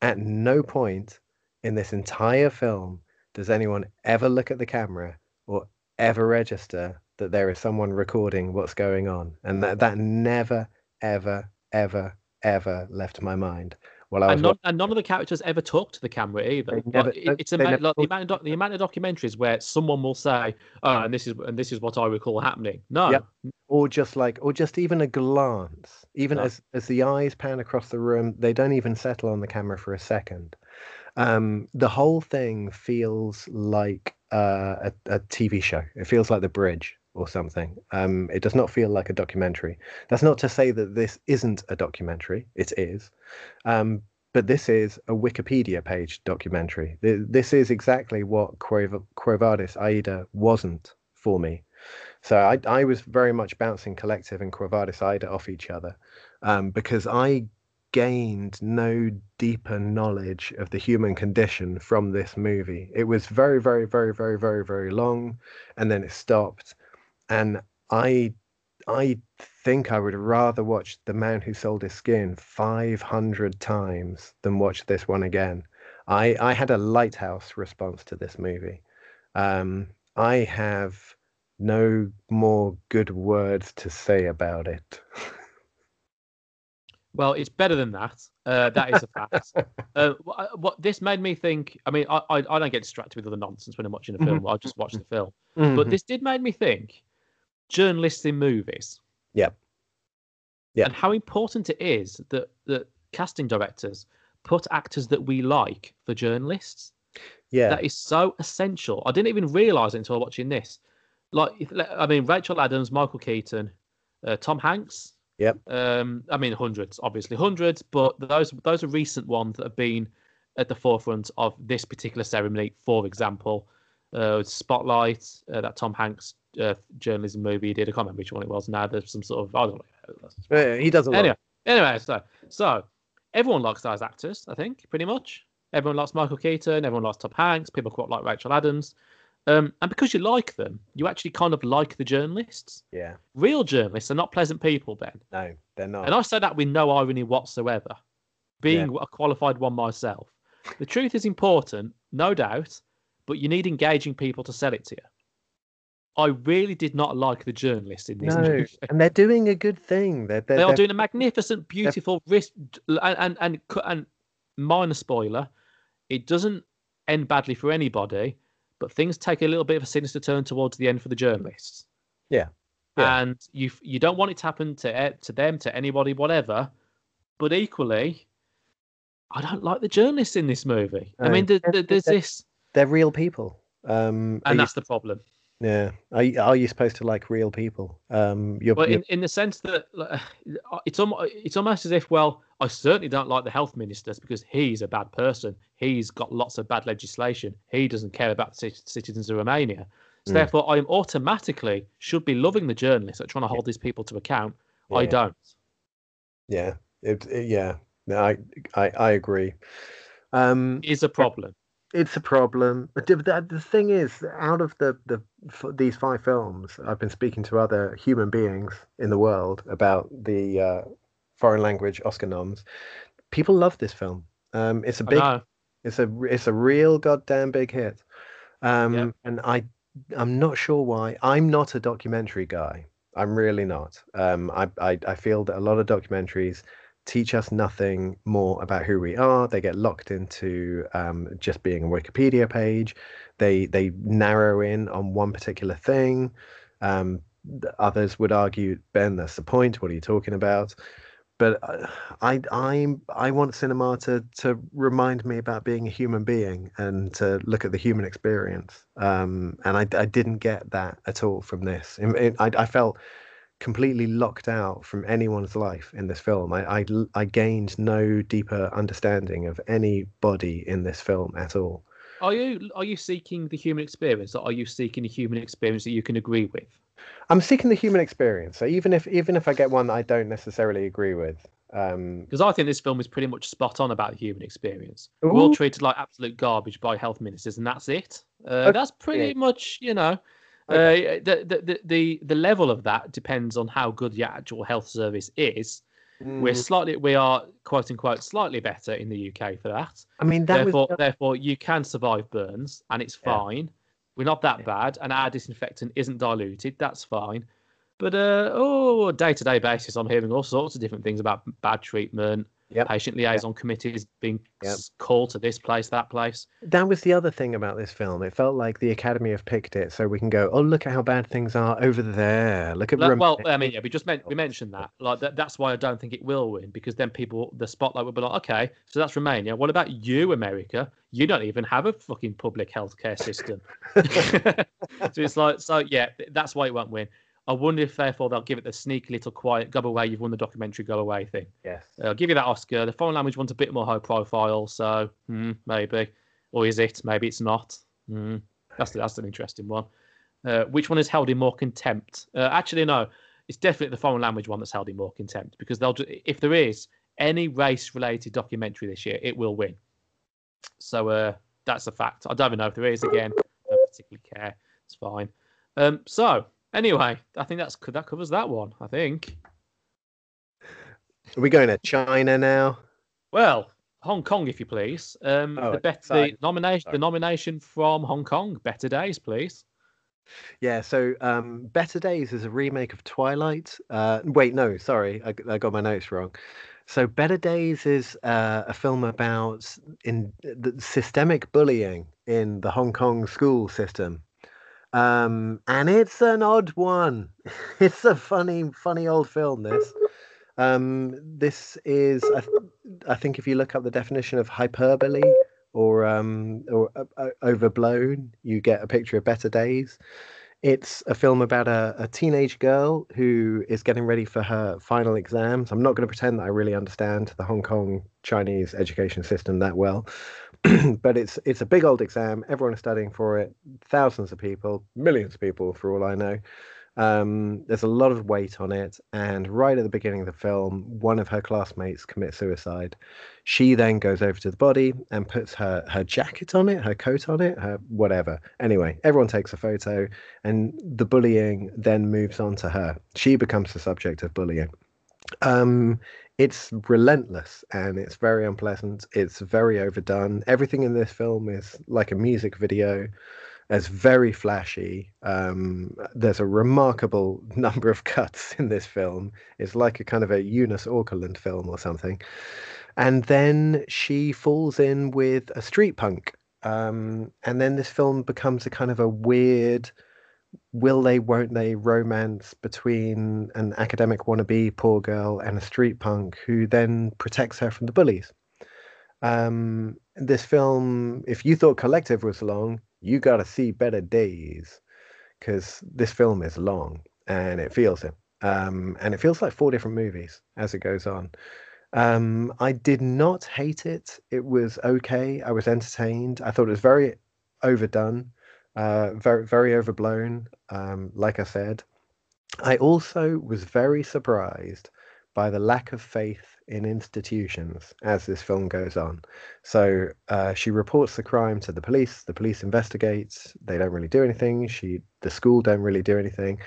at no point in this entire film does anyone ever look at the camera or ever register that there is someone recording what's going on. And that, that never, ever, ever, ever left my mind. While I was and, none, and none of the characters ever talk to the camera either. Never- it- it's like the amount, of doc- the amount of documentaries where someone will say, "Oh, and this is and this is what I recall happening." No, Yep. or just like or just even a glance even No. as as the eyes pan across the room they don't even settle on the camera for a second um the whole thing feels like uh, a, a tv show it feels like the bridge or something. Um it does not feel like a documentary. That's not to say that this isn't a documentary. It is. Um but this is a wikipedia page documentary. This is exactly what Quo- Vadis aida wasn't for me. So I, I was very much bouncing collective and Quo Vadis Aida off each other um, because I gained no deeper knowledge of the human condition from this movie. It was very, very, very, very, very, very long, and then it stopped. And I, I think I would rather watch The Man Who Sold His Skin 500 times than watch this one again. I, I had a lighthouse response to this movie. Um, I have no more good words to say about it. Well, it's better than that. Uh, that is a fact. uh, what, what this made me think. I mean, I, I I don't get distracted with other nonsense when I'm watching a film. I just watch the film. But Mhm. this did make me think. Journalists in movies. Yeah. Yeah. And how important it is that that casting directors put actors that we like for journalists. yeah, That is so essential. I didn't even realize it until watching this. Like, I mean, Rachel McAdams, Michael Keaton, uh, Tom Hanks. Yep. Um, I mean, hundreds, obviously hundreds, but those those are recent ones that have been at the forefront of this particular ceremony. For example, uh, Spotlight, uh, that Tom Hanks uh, journalism movie he did. I can't remember which one it was. Now there's some sort of I don't know. He does a lot. Anyway, anyway, so so everyone likes those actors, I think, pretty much. Everyone likes Michael Keaton. Everyone likes Tom Hanks. People quite like Rachel McAdams. Um, and because you like them, you actually kind of like the journalists. Yeah. Real journalists are not pleasant people, Ben. No, they're not. And I say that with no irony whatsoever. Being a qualified one myself, the truth is important, no doubt, but you need engaging people to sell it to you. I really did not like the journalists in this no, movie. and they're doing a good thing. They're, they're, They are they're- doing a magnificent, beautiful risk, and and and, and minor spoiler, it doesn't end badly for anybody, but things take a little bit of a sinister turn towards the end for the journalists. Yeah. Yeah. And you you don't want it to happen to e- to them, to anybody, whatever. But equally, I don't like the journalists in this movie. I mean, the, the, there's they're- this, they're real people. Um, and you- that's the problem. Yeah. Are you, are you supposed to like real people? Um, you're, But you're- in, in the sense that like, it's almost, it's almost as if, well, I certainly don't like the health minister because he's a bad person. He's got lots of bad legislation. He doesn't care about the citizens of Romania. So Mm. therefore, I am automatically should be loving the journalists that are trying to hold these people to account. I don't. Yeah. It, it- yeah. No, I, I, I agree. Um, Is a problem. It's a problem. But the, the, thing is, out of the, the f- these five films, I've been speaking to other human beings in the world about the uh, foreign language Oscar noms. People love this film. Um, it's a big, it's a it's a real goddamn big hit. Um, Yep. and I I'm not sure why. I'm not a documentary guy. I'm really not. Um, I, I I feel that a lot of documentaries teach us nothing more about who we are. They get locked into um, just being a Wikipedia page. They they narrow in on one particular thing. Um, others would argue, Ben, that's the point. What are you talking about? But uh, I I I want cinema to to remind me about being a human being and to look at the human experience. Um, and I I didn't get that at all from this. I I felt completely locked out from anyone's life in this film. I, I, I gained no deeper understanding of anybody in this film at all. Are you are you seeking the human experience, or are you seeking a human experience that you can agree with? I'm seeking the human experience. So even if even if I get one that I don't necessarily agree with, um, Because I think this film is pretty much spot on about the human experience. We're all treated like absolute garbage by health ministers, and that's it. Uh, Okay. That's pretty much, you know, Okay. uh, the, the the the level of that depends on how good the actual health service is. We're mm, slightly, we are quote unquote slightly better in the UK for that. I mean that therefore, was therefore, you can survive burns, and it's Yeah. fine. We're not that Yeah. bad, and our disinfectant isn't diluted. That's fine. But uh, oh, day to day basis, I'm hearing all sorts of different things about bad treatment, Yep. patient liaison committees being Yep. called to this place, that place. that was the other thing about this film. It felt like the Academy have picked it so we can go, oh look at how bad things are over there. Look at Like, well, I mean, yeah, we just meant we mentioned that. Like that, that's why I don't think it will win because then people, the spotlight will be like, okay, so that's Romania. What about you, America? You don't even have a fucking public healthcare system. so it's like, so yeah, that's why it won't win. I wonder if therefore they'll give it the sneaky little quiet, go away, you've won the documentary, go away thing. yes. I'll give you that Oscar. The foreign language one's a bit more high profile, so hmm, maybe. Or is it? Maybe it's not. Hmm, that's that's an interesting one. Uh, which one is held in more contempt? Uh, actually, no. It's definitely the foreign language one that's held in more contempt because they'll. If there is any race-related documentary this year, it will win. So uh, that's a fact. I don't even know if there is. Again, I don't particularly care. It's fine. Um, so anyway, I think that's that covers that one. I think. Are we going to China now? Well, Hong Kong, if you please. Um, Oh, the, bet- the nomination, Sorry. the nomination from Hong Kong, Better Days, please. Yeah, so um, Better Days is a remake of Twilight. Uh, wait, no, sorry, I, I got my notes wrong. So Better Days is uh, a film about in the systemic bullying in the Hong Kong school system. Um, and it's an odd one. It's a funny, funny old film. This, um, this is, I, th- I think, if you look up the definition of hyperbole or um, or uh, uh, overblown, you get a picture of Better Days. It's a film about a, a teenage girl who is getting ready for her final exams. I'm not going to pretend that I really understand the Hong Kong Chinese education system that well, but it's it's a big old exam. Everyone is studying for it. Thousands of people, millions of people, for all I know. Um, there's a lot of weight on it, and right at the beginning of the film, one of her classmates commits suicide. She then goes over to the body and puts her her jacket on it, her coat on it, her whatever. Anyway, everyone takes a photo, and the bullying then moves on to her. She becomes the subject of bullying. Um, it's relentless and it's very unpleasant. It's very overdone. Everything in this film is like a music video. It's very flashy. Um, there's a remarkable number of cuts in this film. It's like a kind of a Eunice Auckland film or something. And then she falls in with a street punk. Um, and then this film becomes a kind of a weird will they, won't they romance between an academic wannabe poor girl and a street punk who then protects her from the bullies. Um, this film, if you thought Collective was long, you got to see Better Days because this film is long and it feels it. Um, and it feels like four different movies as it goes on. Um, I did not hate it. It was okay. I was entertained. I thought it was very overdone uh, very very overblown. Um, like I said, I also was very surprised by the lack of faith in institutions as this film goes on. So uh, she reports the crime to the police. The police investigates. They don't really do anything. She, the school, don't really do anything.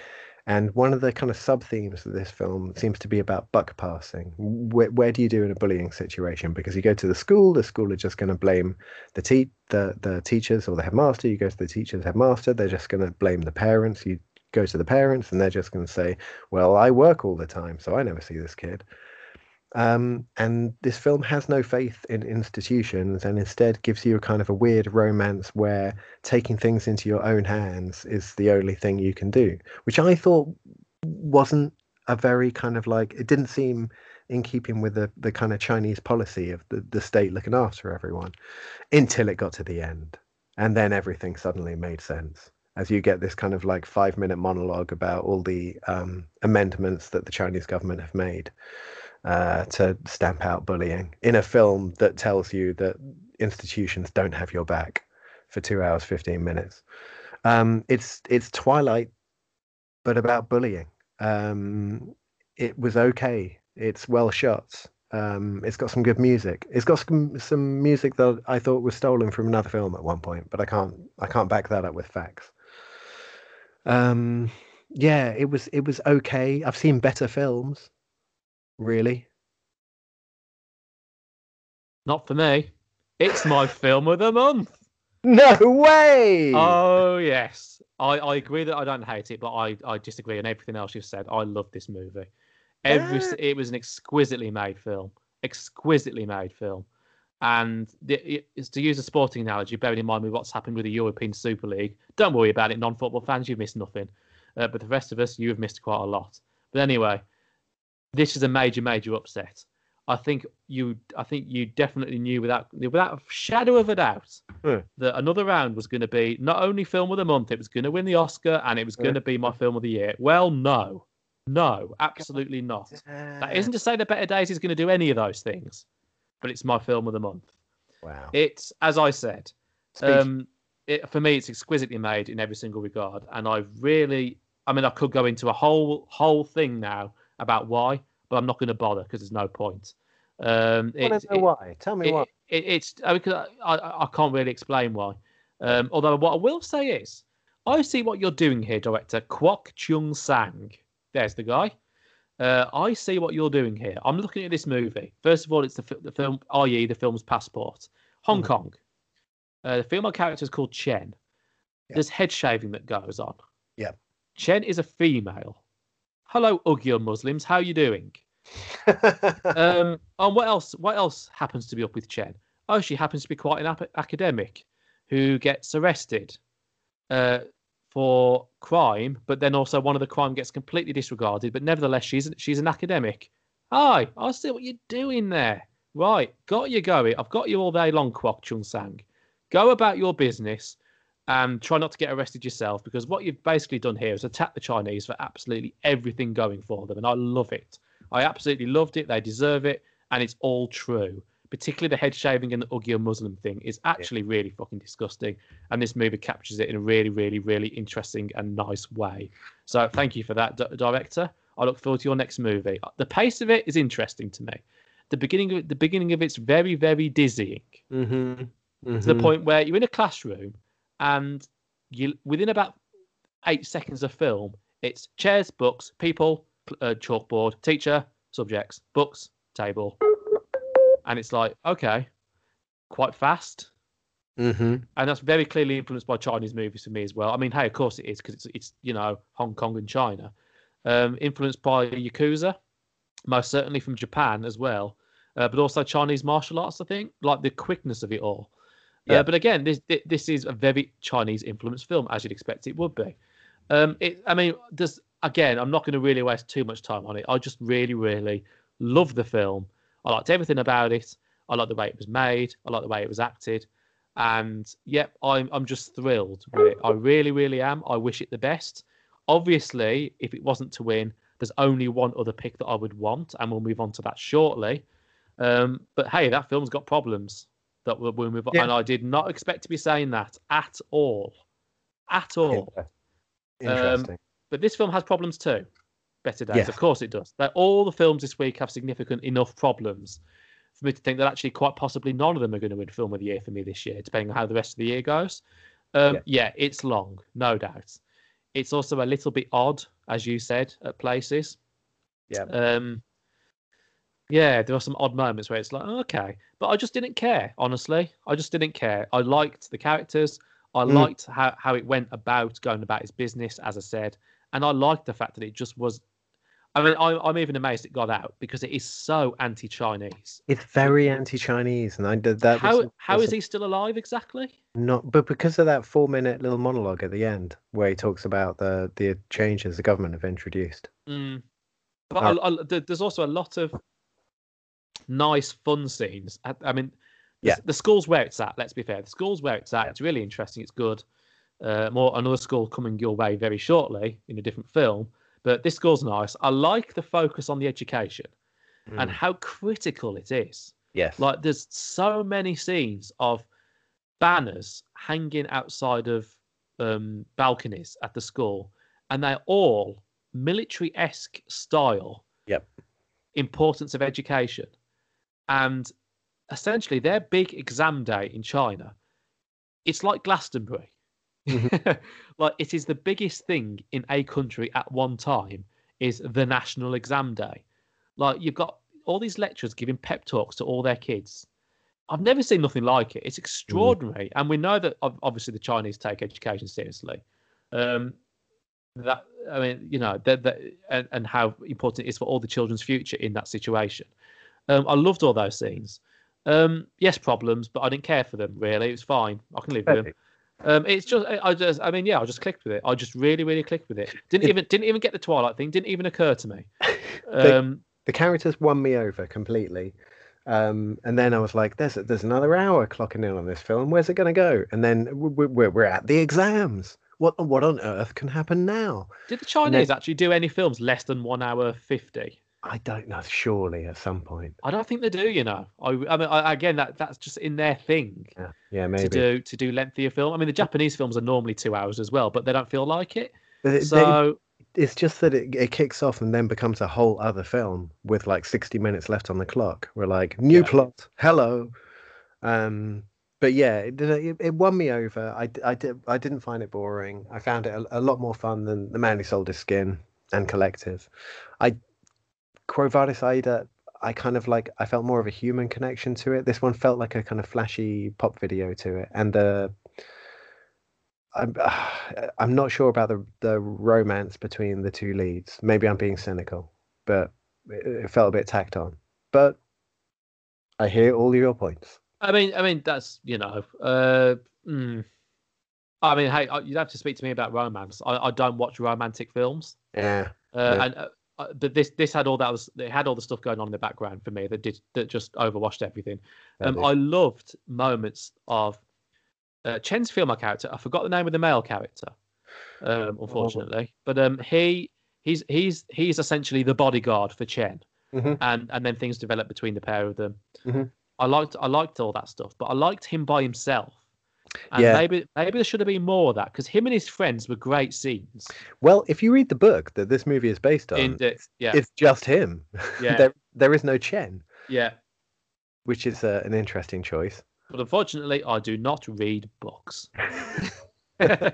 And one of the kind of sub themes of this film seems to be about buck passing. Where, where do you do in a bullying situation? Because you go to the school, the school are just going to blame the te- the the teachers or the headmaster. You go to the teachers, headmaster, they're just going to blame the parents. You go to the parents, and they're just going to say, "Well, I work all the time, so I never see this kid." Um, and this film has no faith in institutions and instead gives you a kind of a weird romance where taking things into your own hands is the only thing you can do, which I thought wasn't a very kind of like, it didn't seem in keeping with the, the kind of Chinese policy of the, the state looking after everyone until it got to the end. And then everything suddenly made sense as you get this kind of like five minute monologue about all the um, amendments that the Chinese government have made uh, to stamp out bullying in a film that tells you that institutions don't have your back for two hours fifteen minutes. Um, it's it's Twilight, but about bullying. Um, it was okay. It's well shot. Um, it's got some good music. It's got some some music that I thought was stolen from another film at one point, but I can't I can't back that up with facts. Um, yeah, it was it was okay. I've seen better films. Really? Not for me. It's my film of the month. No way! Oh yes, I, I agree that I don't hate it, but I, I disagree on everything else you've said. I love this movie. Every Ah. it was an exquisitely made film, exquisitely made film, and the, it, to use a sporting analogy, bearing in mind with what's happened with the European Super League. Don't worry about it, non-football fans. You've missed nothing, uh, but the rest of us, you have missed quite a lot. But anyway, this is a major, major upset. I think you, I think you definitely knew without, without a shadow of a doubt, Hmm. that another round was going to be not only film of the month, it was going to win the Oscar, and it was going to be my film of the year. Well, no, no, absolutely not. That isn't to say that Better Days is going to do any of those things, but it's my film of the month. Wow. It's as I said, um, it, for me, it's exquisitely made in every single regard, and I really, I mean, I could go into a whole whole thing now about why, but I'm not going to bother because there's no point. Um, I want it's- to know it- why. Tell me it, why. it, it's I, because I, I, I can't really explain why. Um, although what I will say is, I see what you're doing here, director Kwok Chung Sang. There's the guy. Uh, I see what you're doing here. I'm looking at this movie. First of all, it's the, the film, i.e., the film's passport. Hong Mhm. Kong. Uh, the female character is called Chen. There's head shaving that goes on. Yeah. Chen is a female. Hello, Uyghur Muslims. How are you doing? um, and what else? What else happens to be up with Chen? Oh, she happens to be quite an ap- academic who gets arrested uh, for crime, but then also one of the crime gets completely disregarded. But nevertheless, she's she's an academic. Hi, I see what you're doing there. Right, got you going. I've got you all day long, Kwok Chung Sang. Go about your business and try not to get arrested yourself because what you've basically done here is attack the Chinese for absolutely everything going for them, and I love it. I absolutely loved it. They deserve it, and it's all true particularly the head shaving and the Uyghur Muslim thing, is actually yeah. really fucking disgusting. And this movie captures it in a really, really, really interesting and nice way. So thank you for that, d- director. I look forward to your next movie. The pace of it is interesting to me. The beginning of it, the beginning of it's very, very dizzying. Mm-hmm. Mm-hmm. To the point where you're in a classroom and you within about eight seconds of film, it's chairs, books, people, uh, chalkboard, teacher, subjects, books, table, and it's like okay, quite fast. Mm-hmm. And that's very clearly influenced by Chinese movies for me as well. I mean, hey, of course it is because it's it's you know Hong Kong and China, um, influenced by Yakuza, most certainly from Japan as well, uh, but also Chinese martial arts. I think like the quickness of it all. Uh, yeah. Uh, but again, this this is a very Chinese influenced film, as you'd expect it would be. Um, it, I mean, there's again, I'm not going to really waste too much time on it. I just really, really love the film. I liked everything about it. I like the way it was made. I like the way it was acted. And yep, I'm I'm just thrilled with it. I really, really am. I wish it the best. Obviously, if it wasn't to win, there's only one other pick that I would want, and we'll move on to that shortly. Um, but hey, that film's got problems that we'll, we'll move on. Yeah. And I did not expect to be saying that at all. At all. Interesting. Um, but this film has problems too. Better Days, yes. of course it does. That all the films this week have significant enough problems for me to think that actually quite possibly none of them are going to win Film of the Year for me this year, depending on how the rest of the year goes. Um, yeah. yeah, it's long, no doubt. It's also a little bit odd, as you said, at places. Yeah. Um, yeah, there are some odd moments where it's like, oh, okay, but I just didn't care. Honestly, I just didn't care. I liked the characters. I mm. liked how, how it went about going about his business, as I said, and I liked the fact that it just was. I mean, I, I'm even amazed it got out because it is so anti-Chinese. It's very anti-Chinese, and I did that. How was, how is he still alive exactly? Not, but because of that four-minute little monologue at the end where he talks about the the changes the government have introduced. Mm. But uh, I, I, there's also a lot of nice, fun scenes. I, I mean, yeah. the school's where it's at. Let's be fair. The school's where it's at. It's really interesting. It's good. Uh, more another school coming your way very shortly in a different film. But this school's nice. I like the focus on the education mm. and how critical it is. Yes. Like there's so many scenes of banners hanging outside of um, balconies at the school, and they're all military-esque style. Yep. Importance of education, and essentially their big exam day in China, it's like Glastonbury. Mm-hmm. like it is the biggest thing in a country at one time is the national exam day. Like you've got all these lecturers giving pep talks to all their kids. I've never seen nothing like it. It's extraordinary, mm. and we know that obviously the Chinese take education seriously. Um, that I mean, you know, that, that and, and how important it is for all the children's future in that situation. Um, I loved all those scenes. Um, yes, problems, but I didn't care for them really. It was fine. I can live with them. Um, it's just, I just, I mean, yeah, I just clicked with it. I just really, really clicked with it. Didn't even, didn't even get the Twilight thing. Didn't even occur to me. Um, the, the characters won me over completely. Um, and then I was like, "There's there's another hour clocking in on this film. Where's it going to go?" And then we're, we're, we're at the exams. What what on earth can happen now? Did the Chinese then, actually do any films less than one hour fifty? I don't know. Surely at some point. I don't think they do. You know, I, I mean, I, again, that that's just in their thing. Yeah, yeah, maybe to do to do lengthier film. I mean, the Japanese films are normally two hours as well, but they don't feel like it. it so they, it's just that it, it kicks off and then becomes a whole other film with like sixty minutes left on the clock. We're like new yeah. plot, hello. Um, but yeah, it, it, it won me over. I, I did I didn't find it boring. I found it a, a lot more fun than the man who sold his skin and collective. I Quo Vadis Aida, I kind of like I felt more of a human connection to it. This one felt like a kind of flashy pop video to it, and the I'm I'm not sure about the the romance between the two leads. Maybe I'm being cynical, but it, it felt a bit tacked on. But I hear all your points. I mean, I mean that's you know, uh, mm, I mean, hey, you'd have to speak to me about romance. I, I don't watch romantic films. Yeah. Uh, yeah. And uh, uh, but this this had all that was it had all the stuff going on in the background for me that did that just overwashed everything. Um, I loved moments of uh, Chen's female character. I forgot the name of the male character, um, unfortunately. Oh. But um, he he's he's he's essentially the bodyguard for Chen, mm-hmm. and and then things develop between the pair of them. Mm-hmm. I liked I liked all that stuff, but I liked him by himself. And Yeah. maybe maybe there should have been more of that because him and his friends were great scenes. Well, if you read the book that this movie is based on, In the, yeah, it's just him. Yeah. there, there is no Chen, yeah. which is uh, an interesting choice. But unfortunately, I do not read books. uh,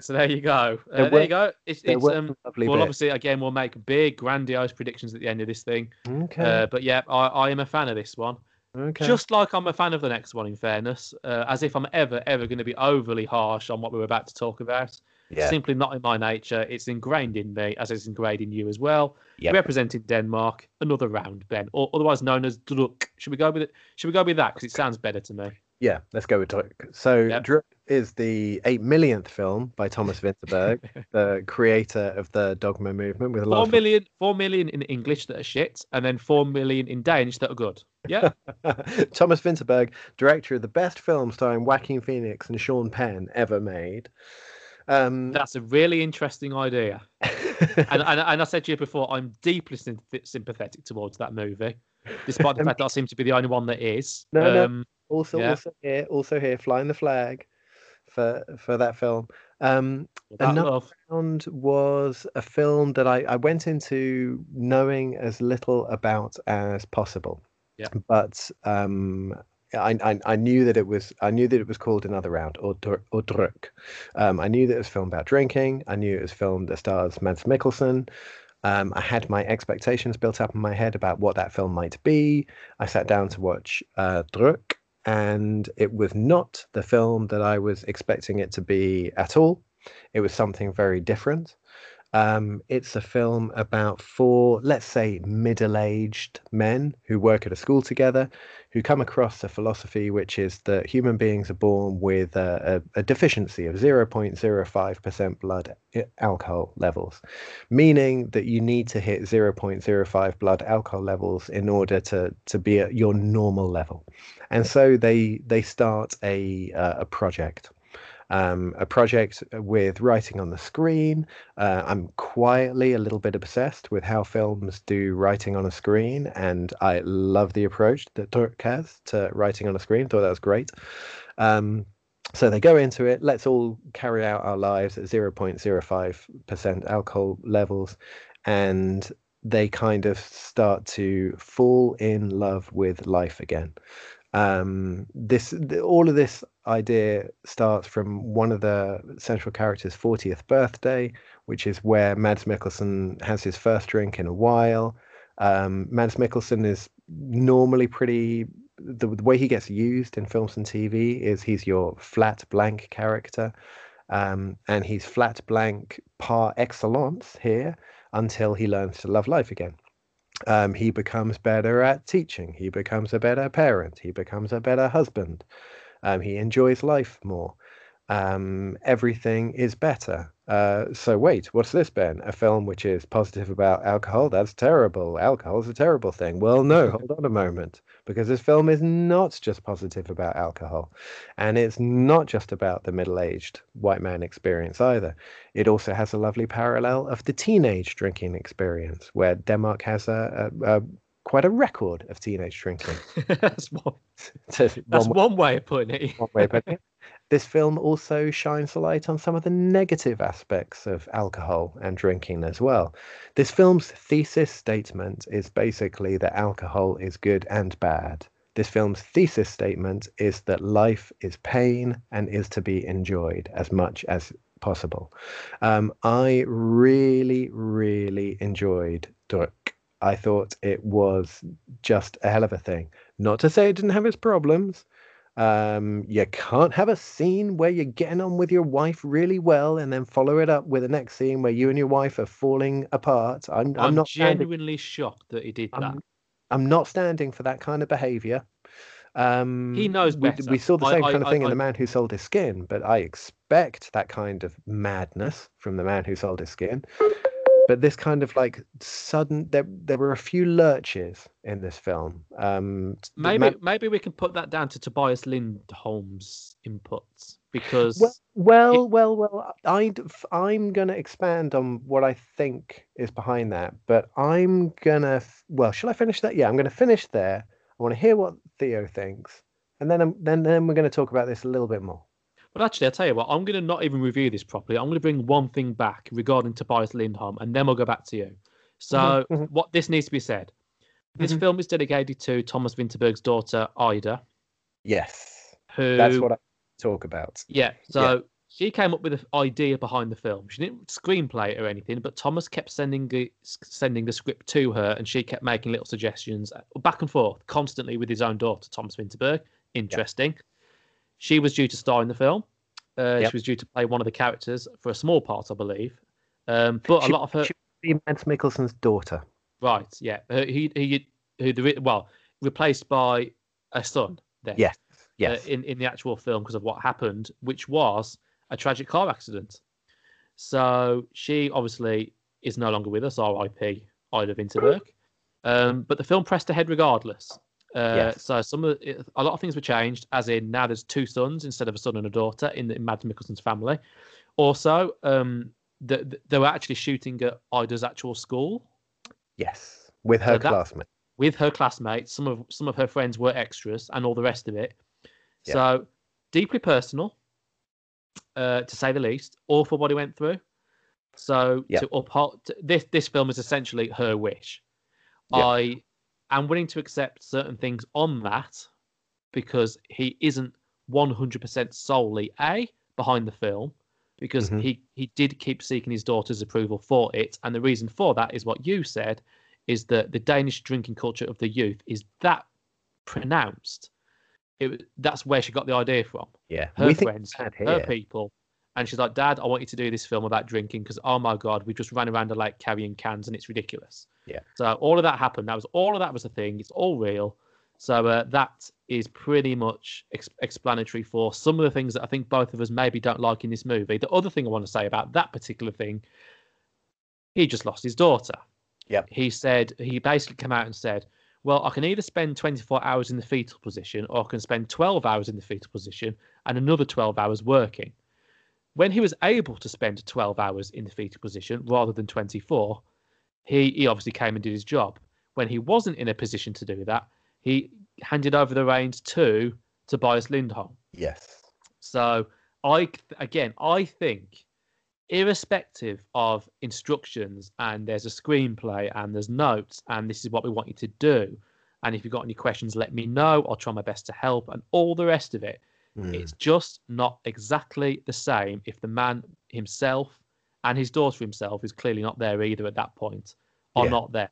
so there you go. Uh, There there, you go. It's, it's um. lovely Well, bits. obviously, again, we'll make big, grandiose predictions at the end of this thing. Okay. Uh, but yeah, I, I am a fan of this one. Okay. Just like I'm a fan of the next one, in fairness, uh, as if I'm ever, ever going to be overly harsh on what we're about to talk about. yeah. Simply not in my nature. It's ingrained in me, as it's ingrained in you as well. Yep. Representing Denmark, another round, Ben, or otherwise known as Druk. Should we go with it? Should we go with that? Because it sounds better to me. Yeah, let's go with Druk. So Yep. Druk is the eight millionth film by Thomas Vinterberg, the creator of the Dogma movement, with a lot Four of million, four million in English that are shit, and then four million in Danish that are good. Yeah, Thomas Vinterberg, director of the best film starring Joaquin Phoenix and Sean Penn ever made. Um, that's a really interesting idea. And, and, and I said to you before, I'm deeply sym- sympathetic towards that movie, despite the Um, fact that I seem to be the only one that is. No, no. Also, yeah. also here, also here, flying the flag for for that film. Um, that Another- love. Round was a film that I, I went into knowing as little about as possible. Yeah. But um, I, I I knew that it was I knew that it was called Another Round or or Druk. Um, I knew that it was filmed about drinking. I knew it was filmed that stars Mads Mikkelsen. Um, I had my expectations built up in my head about what that film might be. I sat down to watch uh, Druk, and it was not the film that I was expecting it to be at all. It was something very different. Um, it's a film about four, let's say, middle aged men who work at a school together, who come across a philosophy which is that human beings are born with a, a, a deficiency of 0.05% blood alcohol levels, meaning that you need to hit 0.05 blood alcohol levels in order to, to be at your normal level. And so they, they start a, uh, a project um, a project with writing on the screen. Uh, I'm quietly a little bit obsessed with how films do writing on a screen, and I love the approach that Druk has to writing on a screen. Thought that was great. Um, so they go into it. Let's all carry out our lives at 0.05% alcohol levels, and they kind of start to fall in love with life again um this th- all of this idea starts from one of the central characters 40th birthday which is where mads mikkelsen has his first drink in a while. Um mads mikkelsen is normally pretty the, the way he gets used in films and tv is he's your flat blank character. Um and he's flat blank par excellence here until he learns to love life again um, he becomes better at teaching. He becomes a better parent. He becomes a better husband. Um, he enjoys life more. Um, everything is better. Uh, so wait, what's this, Ben? A film which is positive about alcohol? That's terrible. Alcohol is a terrible thing. Well, no, hold on a moment, because this film is not just positive about alcohol, and it's not just about the middle-aged white man experience either. It also has a lovely parallel of the teenage drinking experience, where Denmark has a, a, a quite a record of teenage drinking. that's one, that's one, one way of putting it. one way of putting it. This film also shines a light on some of the negative aspects of alcohol and drinking as well. This film's thesis statement is basically that alcohol is good and bad. This film's thesis statement is that life is pain and is to be enjoyed as much as possible. Um, I really, really enjoyed Druk. I thought it was just a hell of a thing. Not to say it didn't have its problems. Um, you can't have a scene where you're getting on with your wife really well and then follow it up with the next scene where you and your wife are falling apart. I'm, I'm, I'm, not standing. genuinely shocked that he did that. I'm, I'm not standing for that kind of behavior. Um, He knows we, better. we saw the same I- kind of I- thing in I- The Man Who Sold His Skin, but I expect that kind of madness from The Man Who Sold His Skin. But this kind of like sudden, there there were a few lurches in this film. Um, Maybe man- maybe we can put that down to Tobias Lindholm's inputs because Well, well, well, well. I I'm gonna expand on what I think is behind that, but I'm gonna. Well, shall I finish that? Yeah, I'm gonna finish there. I want to hear what Theo thinks, and then I'm, then then we're going to talk about this a little bit more. But actually, I'll tell you what, I'm going to not even review this properly. I'm going to bring one thing back regarding Tobias Lindholm, and then we'll go back to you. So, Mhm, mhm. what this needs to be said this Mhm. film is dedicated to Thomas Vinterberg's daughter, Ida, Yes, who. that's what I talk about. Yeah, so she came up with the idea behind the film. She didn't screenplay it or anything, but Thomas kept sending the, sending the script to her, and she kept making little suggestions uh, back and forth constantly with his own daughter, Thomas Vinterberg. Interesting. She was due to star in the film. Uh, Yep. She was due to play one of the characters for a small part, I believe. Um, but She- a lot of her, she would be Mads Mikkelsen's daughter. right? Yeah, he he who the well replaced by a son. Then, Yes, uh, in in the actual film because of what happened, which was a tragic car accident. So she obviously is no longer with us, R.I.P. Ida Vinterberg. Um, but the film pressed ahead regardless. Uh, Yes. So some of the- a lot of things were changed, as in now there's two sons instead of a son and a daughter in, the, in Mads Mikkelsen's family. Also, um, the, the- they were actually shooting at Ida's actual school yes, with her So that- classmate. with her classmates. Some of some of her friends were extras, and all the rest of it. So deeply personal, uh, to say the least. Awful what he went through. So Yeah. to uphold this this film is essentially her wish. I am willing to accept certain things on that because he isn't 100% solely a behind the film because Mhm. he he did keep seeking his daughter's approval for it and the reason for that is what you said is that the Danish drinking culture of the youth is that pronounced. It, that's where she got the idea from. Yeah, Her friends, that her people. And she's like, Dad, I want you to do this film about drinking because, oh my God, we just ran around the lake carrying cans and it's ridiculous. Yeah. So all of that happened. That was all of that was a thing. It's all real. So uh, that is pretty much ex- explanatory for some of the things that I think both of us maybe don't like in this movie. The other thing I want to say about that particular thing, he just lost his daughter. Yeah. He said he basically came out and said, "Well, I can either spend 24 hours in the fetal position, or I can spend 12 hours in the fetal position and another 12 hours working." When he was able to spend 12 hours in the fetal position rather than 24, he, he obviously came and did his job. When he wasn't in a position to do that, he handed over the reins to Tobias Lindholm. Yes. So I again, I think, irrespective of instructions, and there's a screenplay and there's notes, and this is what we want you to do. And if you've got any questions, let me know. I'll try my best to help, and all the rest of it. Mm. It's just not exactly the same if the man himself and his daughter himself is clearly not there either at that point, are Yeah. not there.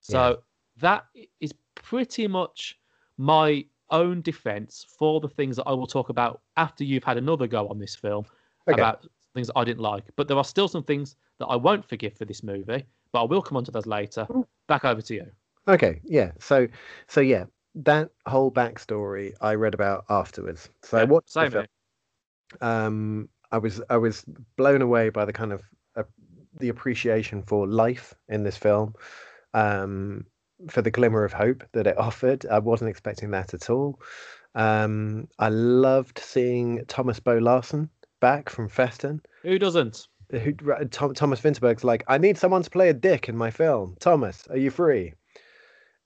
So that is pretty much my own defense for the things that I will talk about after you've had another go on this film Okay. about things that I didn't like. But there are still some things that I won't forgive for this movie, but I will come on to those later. Mm. Back over to you. Okay, yeah. So, so yeah, that whole backstory I read about afterwards. So I Yeah, watched the film. Um, I was I was blown away by the kind of uh, the appreciation for life in this film, um, for the glimmer of hope that it offered. I wasn't expecting that at all. Um, I loved seeing Thomas Bo Larsen back from Festen. Who doesn't? Who, Tom, Thomas Vinterberg's like, I need someone to play a dick in my film. Thomas, are you free?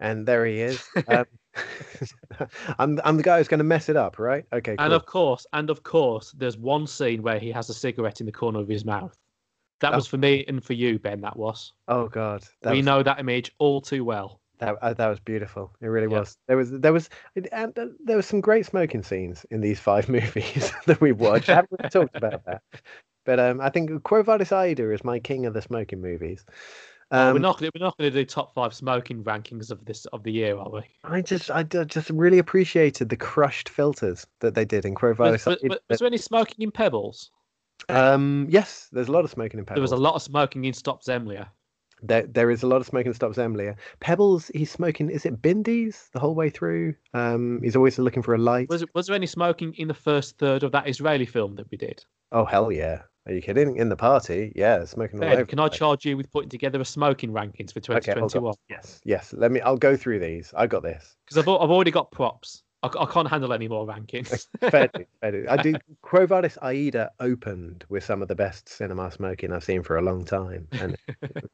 And there he is. Um, I'm I'm the guy who's going to mess it up, right? Okay, And of course, and of course, there's one scene where he has a cigarette in the corner of his mouth. That Oh. was for me and for you, Ben. That was. oh god, that we was, know that image all too well. that, uh, that was beautiful. It really Yeah. was. There was there was and uh, there was some great smoking scenes in these five movies that we watched. I haven't really talked about that, but um, I think Quo Vadis Aida is my king of the smoking movies. Oh, we're Um, not gonna, we're not going to do top five smoking rankings of this of the year, are we? I just I just really appreciated the crushed filters that they did in Quo Was, was, was there any smoking in Pebbles? Um, yes, there's a lot of smoking in Pebbles. There was a lot of smoking in Stop Zemlia. There, there is a lot of smoking in Stop Zemlia. Pebbles, he's smoking. Is it Bindies the whole way through? Um, he's always looking for a light. Was was there any smoking in the first third of that Israeli film that we did? Oh hell yeah! Are you kidding? In the party, yeah, smoking all Ben, over. can I charge you with putting together a smoking rankings for Okay, 2021? Yes, yes. Let me. I'll go through these. I got this. Because I've I've already got props. I, I can't handle any more rankings. Fair dues, fair dues. I do. Quo Vadis Aida opened with some of the best cinema smoking I've seen for a long time, and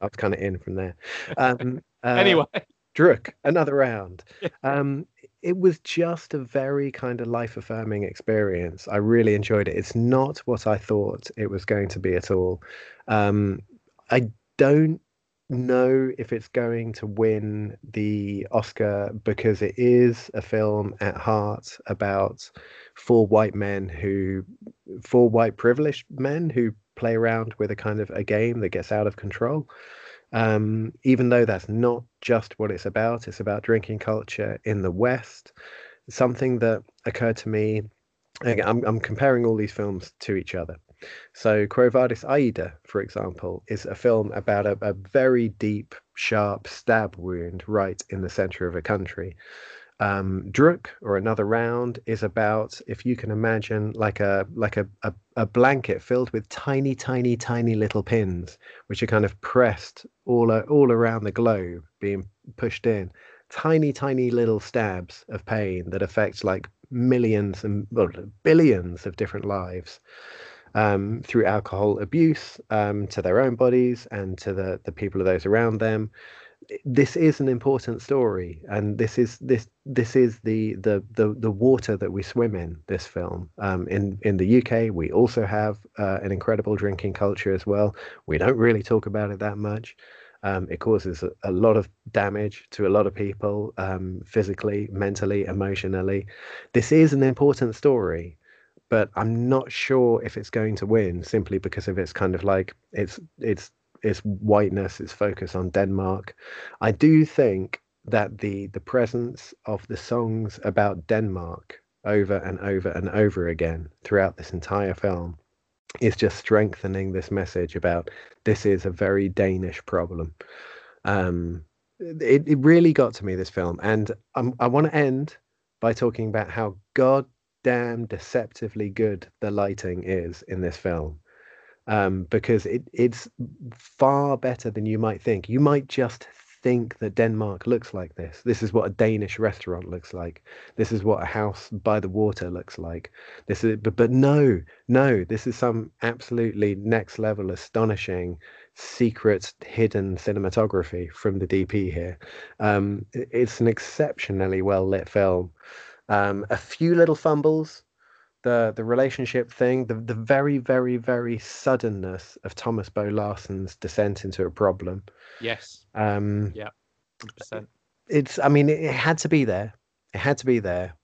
I was kind of in from there. Um, uh, anyway, Druk, another round. Um, it was just a very kind of life affirming experience. I really enjoyed it. It's not what I thought it was going to be at all. Um, I don't know if it's going to win the Oscar because it is a film at heart about four white men who, four white privileged men who play around with a kind of a game that gets out of control. Um, even though that's not just what it's about, it's about drinking culture in the West. Something that occurred to me, I'm, I'm comparing all these films to each other. So, Quo Vadis Aida, for example, is a film about a, a very deep, sharp stab wound right in the center of a country. Um, Druk or another round is about if you can imagine like a like a, a, a blanket filled with tiny tiny tiny little pins which are kind of pressed all all around the globe being pushed in. Tiny tiny little stabs of pain that affect like millions and well, billions of different lives um, through alcohol abuse um, to their own bodies and to the the people of those around them this is an important story and this is this this is the the the, the water that we swim in this film. Um, in in the UK we also have uh, an incredible drinking culture as well. We don't really talk about it that much. Um, it causes a, a, lot of damage to a lot of people um, physically mentally emotionally. This is an important story but I'm not sure if it's going to win simply because of its kind of like it's it's its whiteness, its focus on Denmark. I do think that the the presence of the songs about Denmark over and over and over again throughout this entire film is just strengthening this message about this is a very Danish problem. Um, it, it really got to me this film, and I'm, I want to end by talking about how goddamn deceptively good the lighting is in this film um, because it, it's far better than you might think. You might just think that Denmark looks like this. This is what a Danish restaurant looks like. This is what a house by the water looks like. This is, but, but no, no, this is some absolutely next level, astonishing, secret, hidden cinematography from the DP here. Um, it's an exceptionally well lit film. Um, a few little fumbles the the relationship thing, the the very very very suddenness of Thomas Bo Larsen's descent into a problem. Yes. Um, yeah. 100%. It's. I mean, it, it had to be there. It had to be there.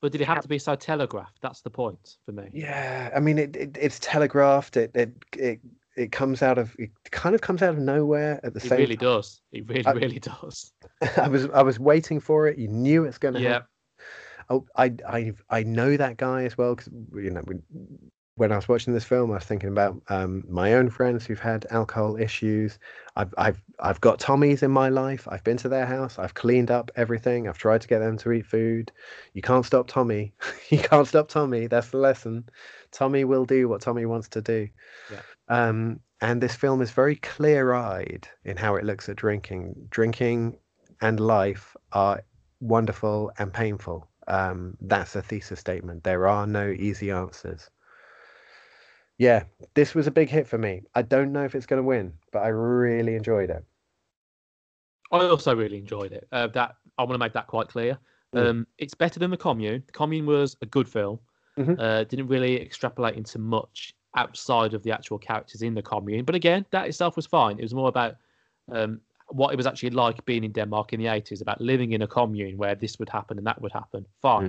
But did it have to be so telegraphed? That's the point for me. Yeah, I mean, it, it it's telegraphed. It it it it comes out of it kind of comes out of nowhere at the it same. It really time. does. It really I, really does. I was I was waiting for it. You knew it's going to yeah. happen. Oh, I I I know that guy as well because you know when I was watching this film, I was thinking about um, my own friends who've had alcohol issues. I've I've I've got Tommies in my life. I've been to their house. I've cleaned up everything. I've tried to get them to eat food. You can't stop Tommy. you can't stop Tommy. That's the lesson. Tommy will do what Tommy wants to do. Yeah. Um, and this film is very clear-eyed in how it looks at drinking. Drinking and life are wonderful and painful um, that's a thesis statement. There are no easy answers. Yeah, this was a big hit for me. I don't know if it's going to win, but I really enjoyed it. I also really enjoyed it. Uh, that I want to make that quite clear. Mm. Um, it's better than the Commune. The Commune was a good film. Mm-hmm. Uh, didn't really extrapolate into much outside of the actual characters in the Commune, but again, that itself was fine. It was more about um, what it was actually like being in Denmark in the 80s, about living in a commune where this would happen and that would happen. Fine.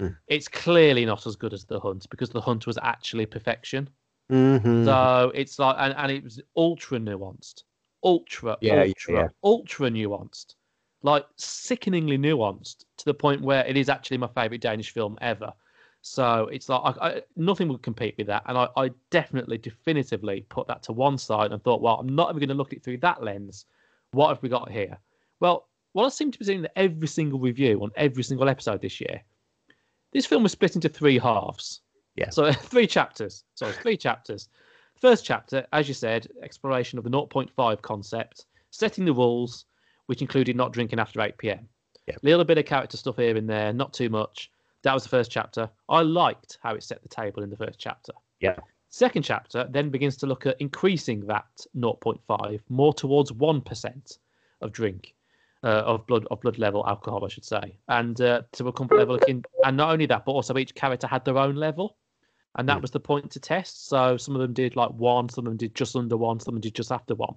Mm. Mm. It's clearly not as good as The Hunt because The Hunt was actually perfection. Mm-hmm. So it's like, and, and it was ultra nuanced, ultra, yeah, ultra, yeah. ultra nuanced, like sickeningly nuanced to the point where it is actually my favorite Danish film ever. So it's like I, I, nothing would compete with that, and I, I, definitely, definitively put that to one side and thought, well, I'm not even going to look at it through that lens. What have we got here? Well, what I seem to be seeing in every single review on every single episode this year, this film was split into three halves. Yeah. So three chapters. Sorry, three chapters. First chapter, as you said, exploration of the 0.5 concept, setting the rules, which included not drinking after 8 p.m. Yeah. Little bit of character stuff here and there, not too much. That was the first chapter. I liked how it set the table in the first chapter. Yeah. Second chapter then begins to look at increasing that 0.5 more towards 1% of drink. uh, of blood of blood level alcohol, I should say, and uh, to a comfort level. In, and not only that, but also each character had their own level, and that Mm. was the point to test. So some of them did like one, some of them did just under one, some of them did just after one.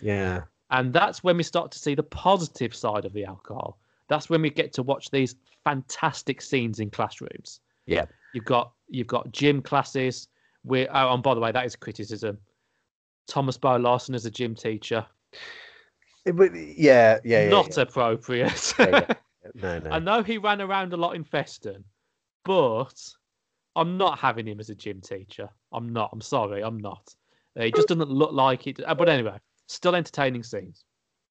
Yeah. And that's when we start to see the positive side of the alcohol. That's when we get to watch these fantastic scenes in classrooms. Yeah. You've got you've got gym classes. Where oh, and by the way, that is criticism. Thomas Bo Larsen as a gym teacher, It would- yeah, yeah, yeah. not yeah. appropriate. Yeah. No, no. I know he ran around a lot in Festen, but I'm not having him as a gym teacher. I'm not. I'm sorry. I'm not. Uh, he just doesn't look like it. Uh, But anyway, still entertaining scenes.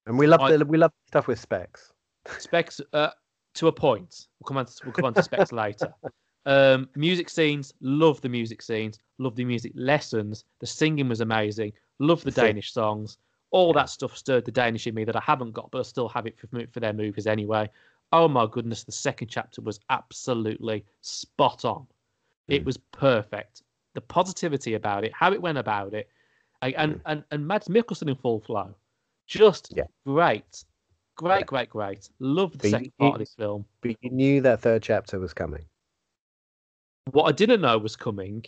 And we love I- the, we love stuff with specs. Specs uh, to a point. We'll come on. To, we'll come on to specs later. Um, music scenes. Love the music scenes. Love the music lessons. The singing was amazing. Love the Danish songs. All that stuff stirred the Danish in me that I haven't got, but I still have it for, for their movies anyway. Oh my goodness, the second chapter was absolutely spot on. It Mm. was perfect. The positivity about it, how it went about it, and and Mm. and, and Mads Mikkelsen in full flow, just Yeah. great, great, great, great. Love the But you- second part of this film. But you knew that third chapter was coming. What I didn't know was coming.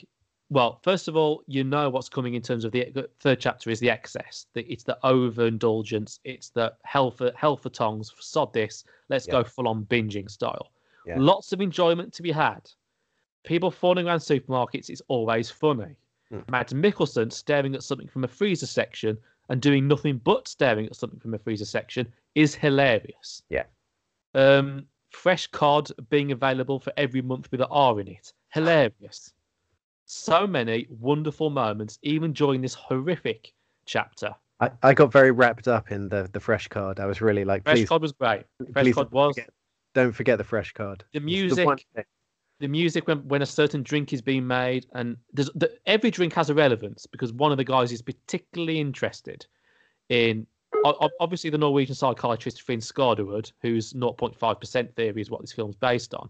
Well, first of all, you know what's coming in terms of the third chapter is the excess. The, it's the overindulgence. It's the hell for hell for tongues. Sod this. Let's Yeah. go full on binging style. Yeah. Lots of enjoyment to be had. People falling around supermarkets. It's always funny. Mm. Mads Mikkelsen staring at something from a freezer section and doing nothing but staring at something from a freezer section is hilarious. Yeah. Um, fresh cod being available for every month with an R in it. Hilarious. So many wonderful moments, even during this horrific chapter. I, I got very wrapped up in the, the fresh card. I was really like, Fresh please, cod was great. Fresh please don't was. forget- don't forget the fresh card. The music, thing. the music when, when a certain drink is being made, and there's the, every drink has a relevance because one of the guys is particularly interested in. Obviously, the Norwegian psychiatrist Finn Skarderud, whose 0.5% theory is what this film's based on.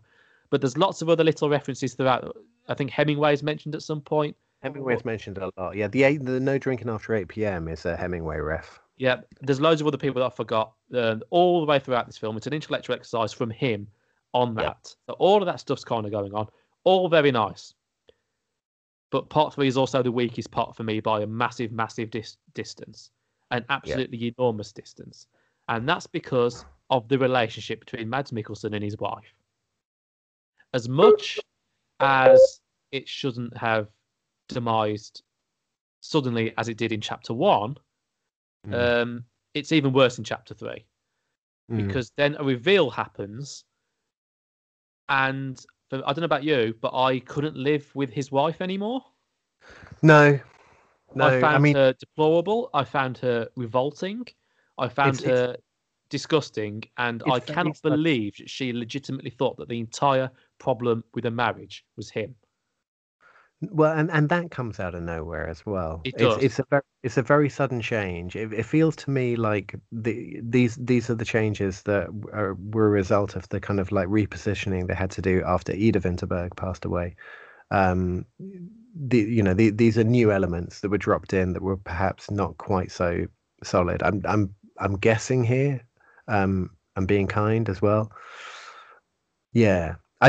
But there's lots of other little references throughout. I think Hemingway's mentioned at some point. Hemingway's mentioned a lot. Yeah, the eight, the no drinking after eight p.m. is a Hemingway ref. Yeah, there's loads of other people that I forgot. Uh, all the way throughout this film, it's an intellectual exercise from him on that. So all of that stuff's kind of going on. All very nice. But part three is also the weakest part for me by a massive, massive dis- distance, an absolutely enormous distance, and that's because of the relationship between Mads Mikkelsen and his wife. As much as it shouldn't have demised suddenly as it did in chapter one, Mm. um, it's even worse in chapter three Mm. because then a reveal happens, and I don't know about you, but I couldn't live with his wife anymore. no, no. I found mean, her deplorable. I found her revolting. I found It's- it's- her disgusting, and I cannot believe that she legitimately thought that the entire problem with a marriage was him. well, and, and that comes out of nowhere as well. It it's, does. it's a very it's a very sudden change. It, it feels to me like the these these are the changes that are, were a result of the kind of like repositioning they had to do after Ida Vinterberg passed away. Um, the you know the, these are new elements that were dropped in that were perhaps not quite so solid. I'm I'm I'm guessing here. Um, I'm being kind as well. Yeah, I.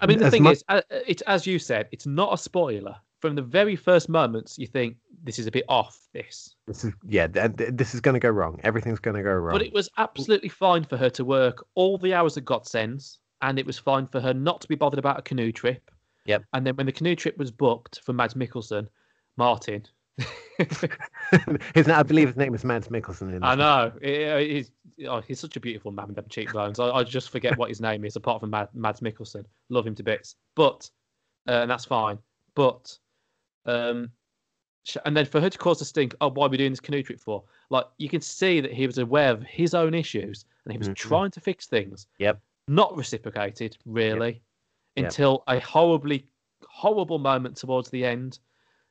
I mean, the thing much- is, uh, it's as you said, it's not a spoiler. From the very first moments, you think this is a bit off. This, This is yeah. th- th- This is going to go wrong. Everything's going to go wrong. but it was absolutely fine for her to work all the hours that God sends, and it was fine for her not to be bothered about a canoe trip. Yep. And then when the canoe trip was booked for Mads Mikkelsen, Martin. his I believe his name is Mads Mikkelsen. In I know. He- He's, oh, he's such a beautiful man with them cheekbones. I, I just forget what his name is, apart from Mad, Mads Mikkelsen. Love him to bits. But, uh, and that's fine. But, um, and then for her to cause a stink, oh, why are we doing this canoe trip for? Like, you can see that he was aware of his own issues and he was Mhm. trying to fix things. Yep. Not reciprocated, really, Yep. until a horribly, horrible moment towards the end.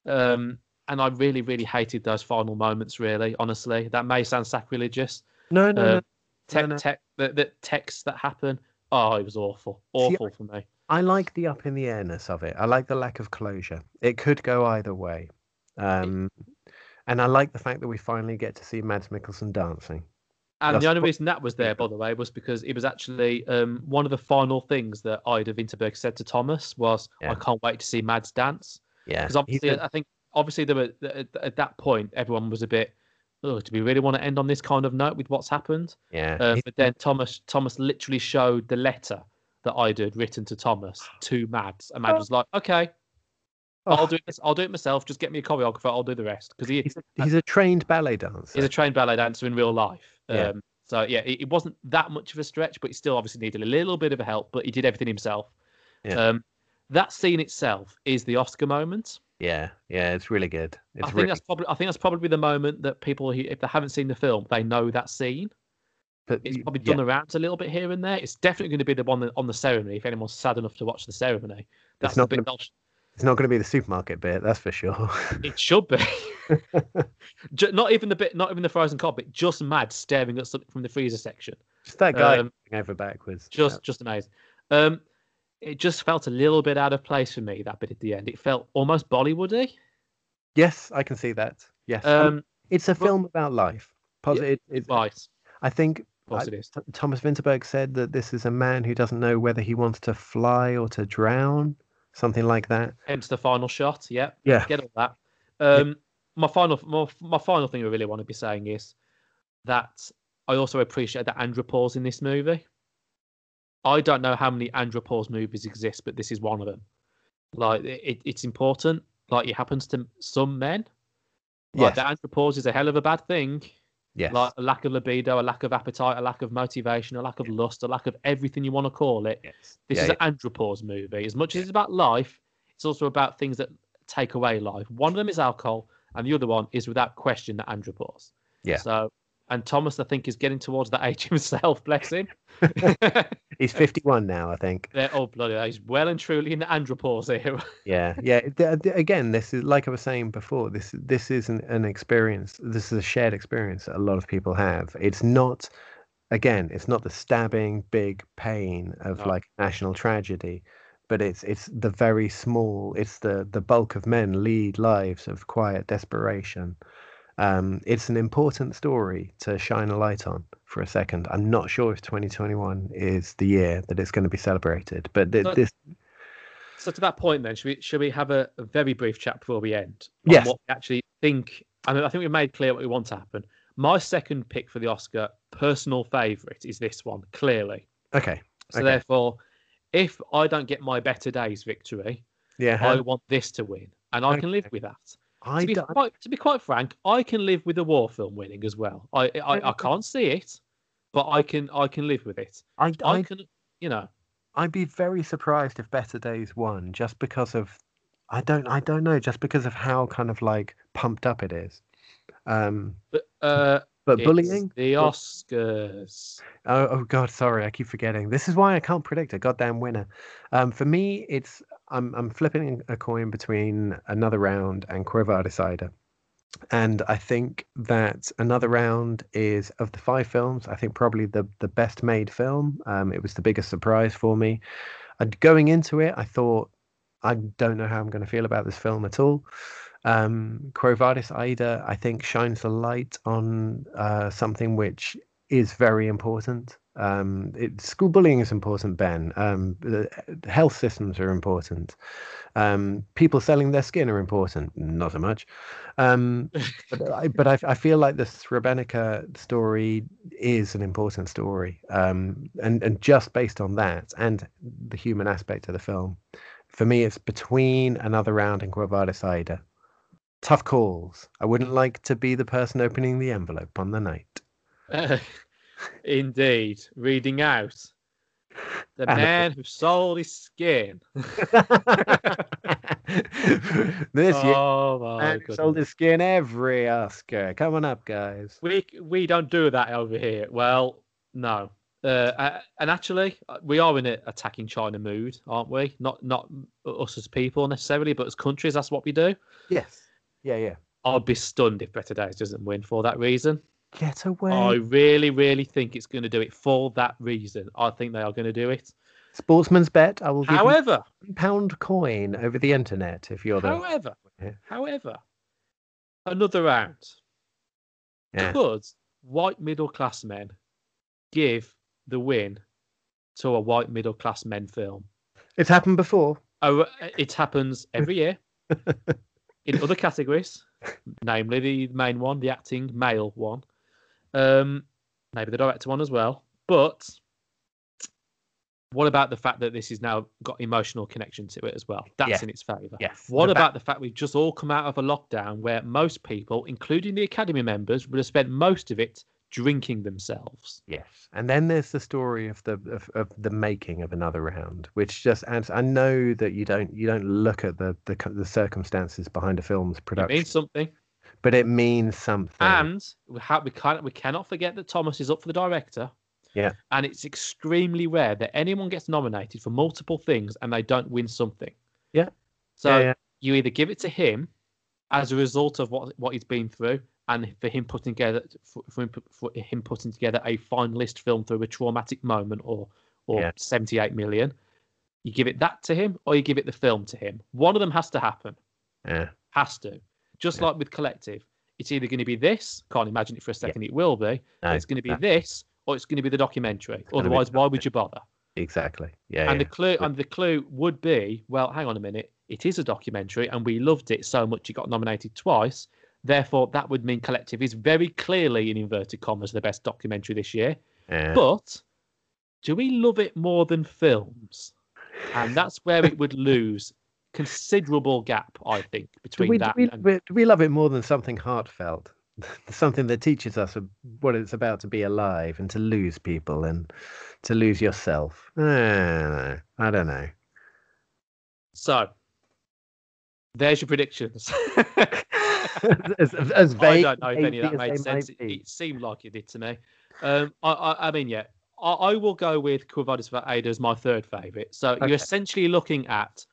Um, and I really, really hated those final moments. Really, honestly, that may sound sacrilegious. No, no, Uh, no. Tech, no. tech, the, the texts that happen. Oh, it was awful, See, awful for me. I like the up in the airness of it. I like the lack of closure. It could go either way. Um, and I like the fact that we finally get to see Mads Mikkelsen dancing. And That's the only what- reason that was there, by the way, was because it was actually um, one of the final things that Ida Vinterberg said to Thomas was, Yeah. "I can't wait to see Mads dance." Yeah, Because obviously, I think obviously there were at that point everyone was a bit, "Oh, do we really want to end on this kind of note with what's happened?" yeah, he's- but then Thomas Thomas literally showed the letter that Ida had written to Thomas to Mads, and Mads Oh. was like, "Okay, oh, I'll do it. I'll do it myself. Just get me a choreographer. I'll do the rest." Because he, he's, a, he's a trained ballet dancer. He's a trained ballet dancer in real life. Yeah. Um, so yeah, it, it wasn't that much of a stretch, but he still obviously needed a little bit of a help. But he did everything himself. Yeah. Um, that scene itself is the Oscar moment. Yeah, yeah, it's really good. It's I think really, that's probably I think that's probably the moment that people, who, if they haven't seen the film, they know that scene. but It's probably yeah, done around a little bit here and there. It's definitely going to be the one that, on the ceremony. If anyone's sad enough to watch the ceremony, that's not the bit gonna- It's not going to be the supermarket bit, that's for sure. It should be. Not even the bit, not even the frozen cob bit. Just mad staring at something from the freezer section. Just that guy Um, going over backwards. just just amazing. Um, it just felt a little bit out of place for me that bit at the end. It felt almost Bollywoody. yes, I can see that. Yes, Um, it's a well- film about life. Positive. It, right, I think of I- it is. T- Thomas Vinterberg said that this is a man who doesn't know whether he wants to fly or to drown, something like that. Hence the final shot. Yeah, Yeah, get all that. Um, my final, my, my final thing I really want to be saying is that I also appreciate that Andropause in this movie. I don't know how many Andropause movies exist, but this is one of them. Like it, it's important. Like it happens to some men. Like yes, the andropause is a hell of a bad thing. yes, Like a lack of libido, a lack of appetite, a lack of motivation, a lack of lust, a lack of everything you want to call it. yes. This yeah, is an andropause movie. As much as it's about life, it's also about things that take away life. One of them is alcohol, and the other one is without question the andropause. Yeah. So, and Thomas, I think, is getting towards that age himself. Bless him. He's 51 now, I think. They're, oh bloody! hell, He's well and truly in the andropause era. Yeah, yeah. Again, this is like I was saying before. This this is an, an experience. This is a shared experience that a lot of people have. It's not, again, it's not the stabbing, big pain of No. like national tragedy, but it's it's the very small. It's the the bulk of men lead lives of quiet desperation. Um, it's an important story to shine a light on for a second. I'm not sure if 2021 is the year that it's going to be celebrated, but th- But- this So to that point, then, should we should we have a, a very brief chat before we end? on Yes. What we actually think. I mean, I think we made clear what we want to happen. My second pick for the Oscar, personal favourite, is this one. Clearly. okay. So Okay. therefore, if I don't get my better days victory, Yeah, I want this to win, and I can live with that. I To be, quite, to be quite frank, I can live with a war film winning as well. I I, I can't see it, but I can I can live with it. I, I I, can, you know. I'd be very surprised if Better Days won, just because of, I don't, I don't know, just because of how kind of like pumped up it is. Um, But, uh, but bullying. the Oscars. Oh, oh God, sorry, I keep forgetting. This is why I can't predict a goddamn winner. Um, for me, it's I'm I'm flipping a coin between another round and Quo Vadis Aida. And I think that another round is of the five films. I think probably the the best made film. Um, it was the biggest surprise for me. And going into it, I thought I don't know how I'm going to feel about this film at all. Um, Quo Vadis Aida, I think, shines a light on uh, something which is very important. Um, it, school bullying is important, Ben. Um, the the health systems are important. Um, people selling their skin are important, not so much. Um, but I, but I, I feel like the Srebrenica story is an important story, um, and and just based on that and the human aspect of the film, for me, it's between another round and Quo Vadis. Tough calls. I wouldn't like to be the person opening the envelope on the night. Indeed, reading out the man who sold his skin. this year, oh my man goodness. sold his skin every Oscar. Come on up, guys. We we don't do that over here. Well, no. Uh, uh, and actually, uh, we are in an attacking China mood, aren't we? Not not us as people necessarily, but as countries, that's what we do. Yes. Yeah, yeah. I'd be stunned if Better Days doesn't win for that reason. Get away. I really, really think it's going to do it for that reason. I think they are going to do it. Sportsman's bet. I will give However, pound coin over the internet if you're the. however, Yeah. however, another round Yeah. could white middle class men give the win to a white middle class men film. It's happened before. Oh, uh, it happens every year in other categories, namely the main one, the acting male one, um, maybe the director one as well. But what about the fact that this has now got emotional connection to it as well? That's Yeah. in its favour. Yes. What The ba- about the fact we've just all come out of a lockdown where most people, including the Academy members, would have spent most of it drinking themselves? Yes, and then there's the story of the of, of the making of another round, which just adds. I know that you don't you don't look at the the, the circumstances behind a film's It production, means something. But it means something. And we, ha- we, can't, we cannot forget that Thomas is up for the director. Yeah. And it's extremely rare that anyone gets nominated for multiple things and they don't win something. Yeah. So Yeah, yeah. you either give it to him as a result of what what he's been through, and for him putting together for, for, him, for him putting together a finalist film through a traumatic moment or or Yeah. 78 million. You give it that to him, or you give it the film to him. One of them has to happen. yeah, Has to. Just Yeah. like with Collective. It's either going to be this, can't imagine it for a second, it will be. no, it's going to be that- this, or it's going to be the documentary. Otherwise, why would you bother? exactly. Yeah, and yeah. the clue and the clue would be, well, hang on a minute, it is a documentary, and we loved it so much it got nominated twice. Therefore, that would mean Collective is very clearly, in inverted commas, the best documentary this year. yeah. But do we love it more than films? And that's where it would lose considerable gap, I think, do between we, do, that we, and do we love it more than something heartfelt? something that teaches us what it's about to be alive and to lose people and to lose yourself. I don't know. I don't know. so. There's your predictions. as, as- as I don't know if any of that made sense. It, it seemed like it did to me. Um, I, I, I mean, yeah, I, I will go with Quo Vadis for Aida as my third favourite. So Okay. you're essentially looking at.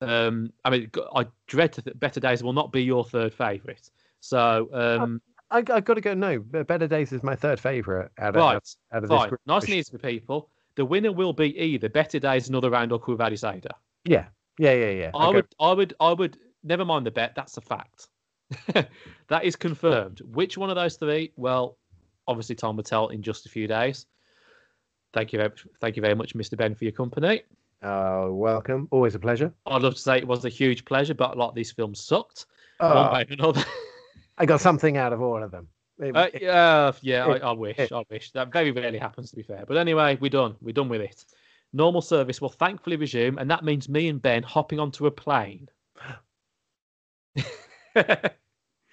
Um, I mean, I dread that Better Days will not be your third favourite. So, um, I, I got to go. No, Better Days is my third favorite out of, right, out, out of this group. nice and easy for people. The winner will be either Better Days, Another Round, or Quo Vadis Aida. Yeah, yeah, yeah, yeah. I would, I would, I would. Never mind the bet. That's a fact. that is confirmed. Which one of those three? Well, obviously, Tom will tell in just a few days. Thank you, very- thank you very much, Mr. Ben, for your company. Oh, welcome. Always a pleasure. I'd love to say it was a huge pleasure, but a lot of these films sucked. One Oh. I got something out of all of them. It- Uh, it- yeah, yeah. I, it- I wish. it- I wish that very rarely happens. To be fair, but anyway, we're done. We're done with it. Normal service will thankfully resume, and that means me and Ben hopping onto a plane.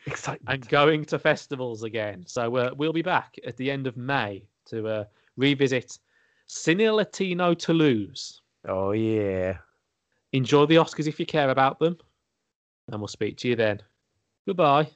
excitement. and going to festivals again. So uh, we'll be back at the end of May to uh, revisit Cine Latino Toulouse. Oh yeah. Enjoy the Oscars if you care about them, and we'll speak to you then. Goodbye.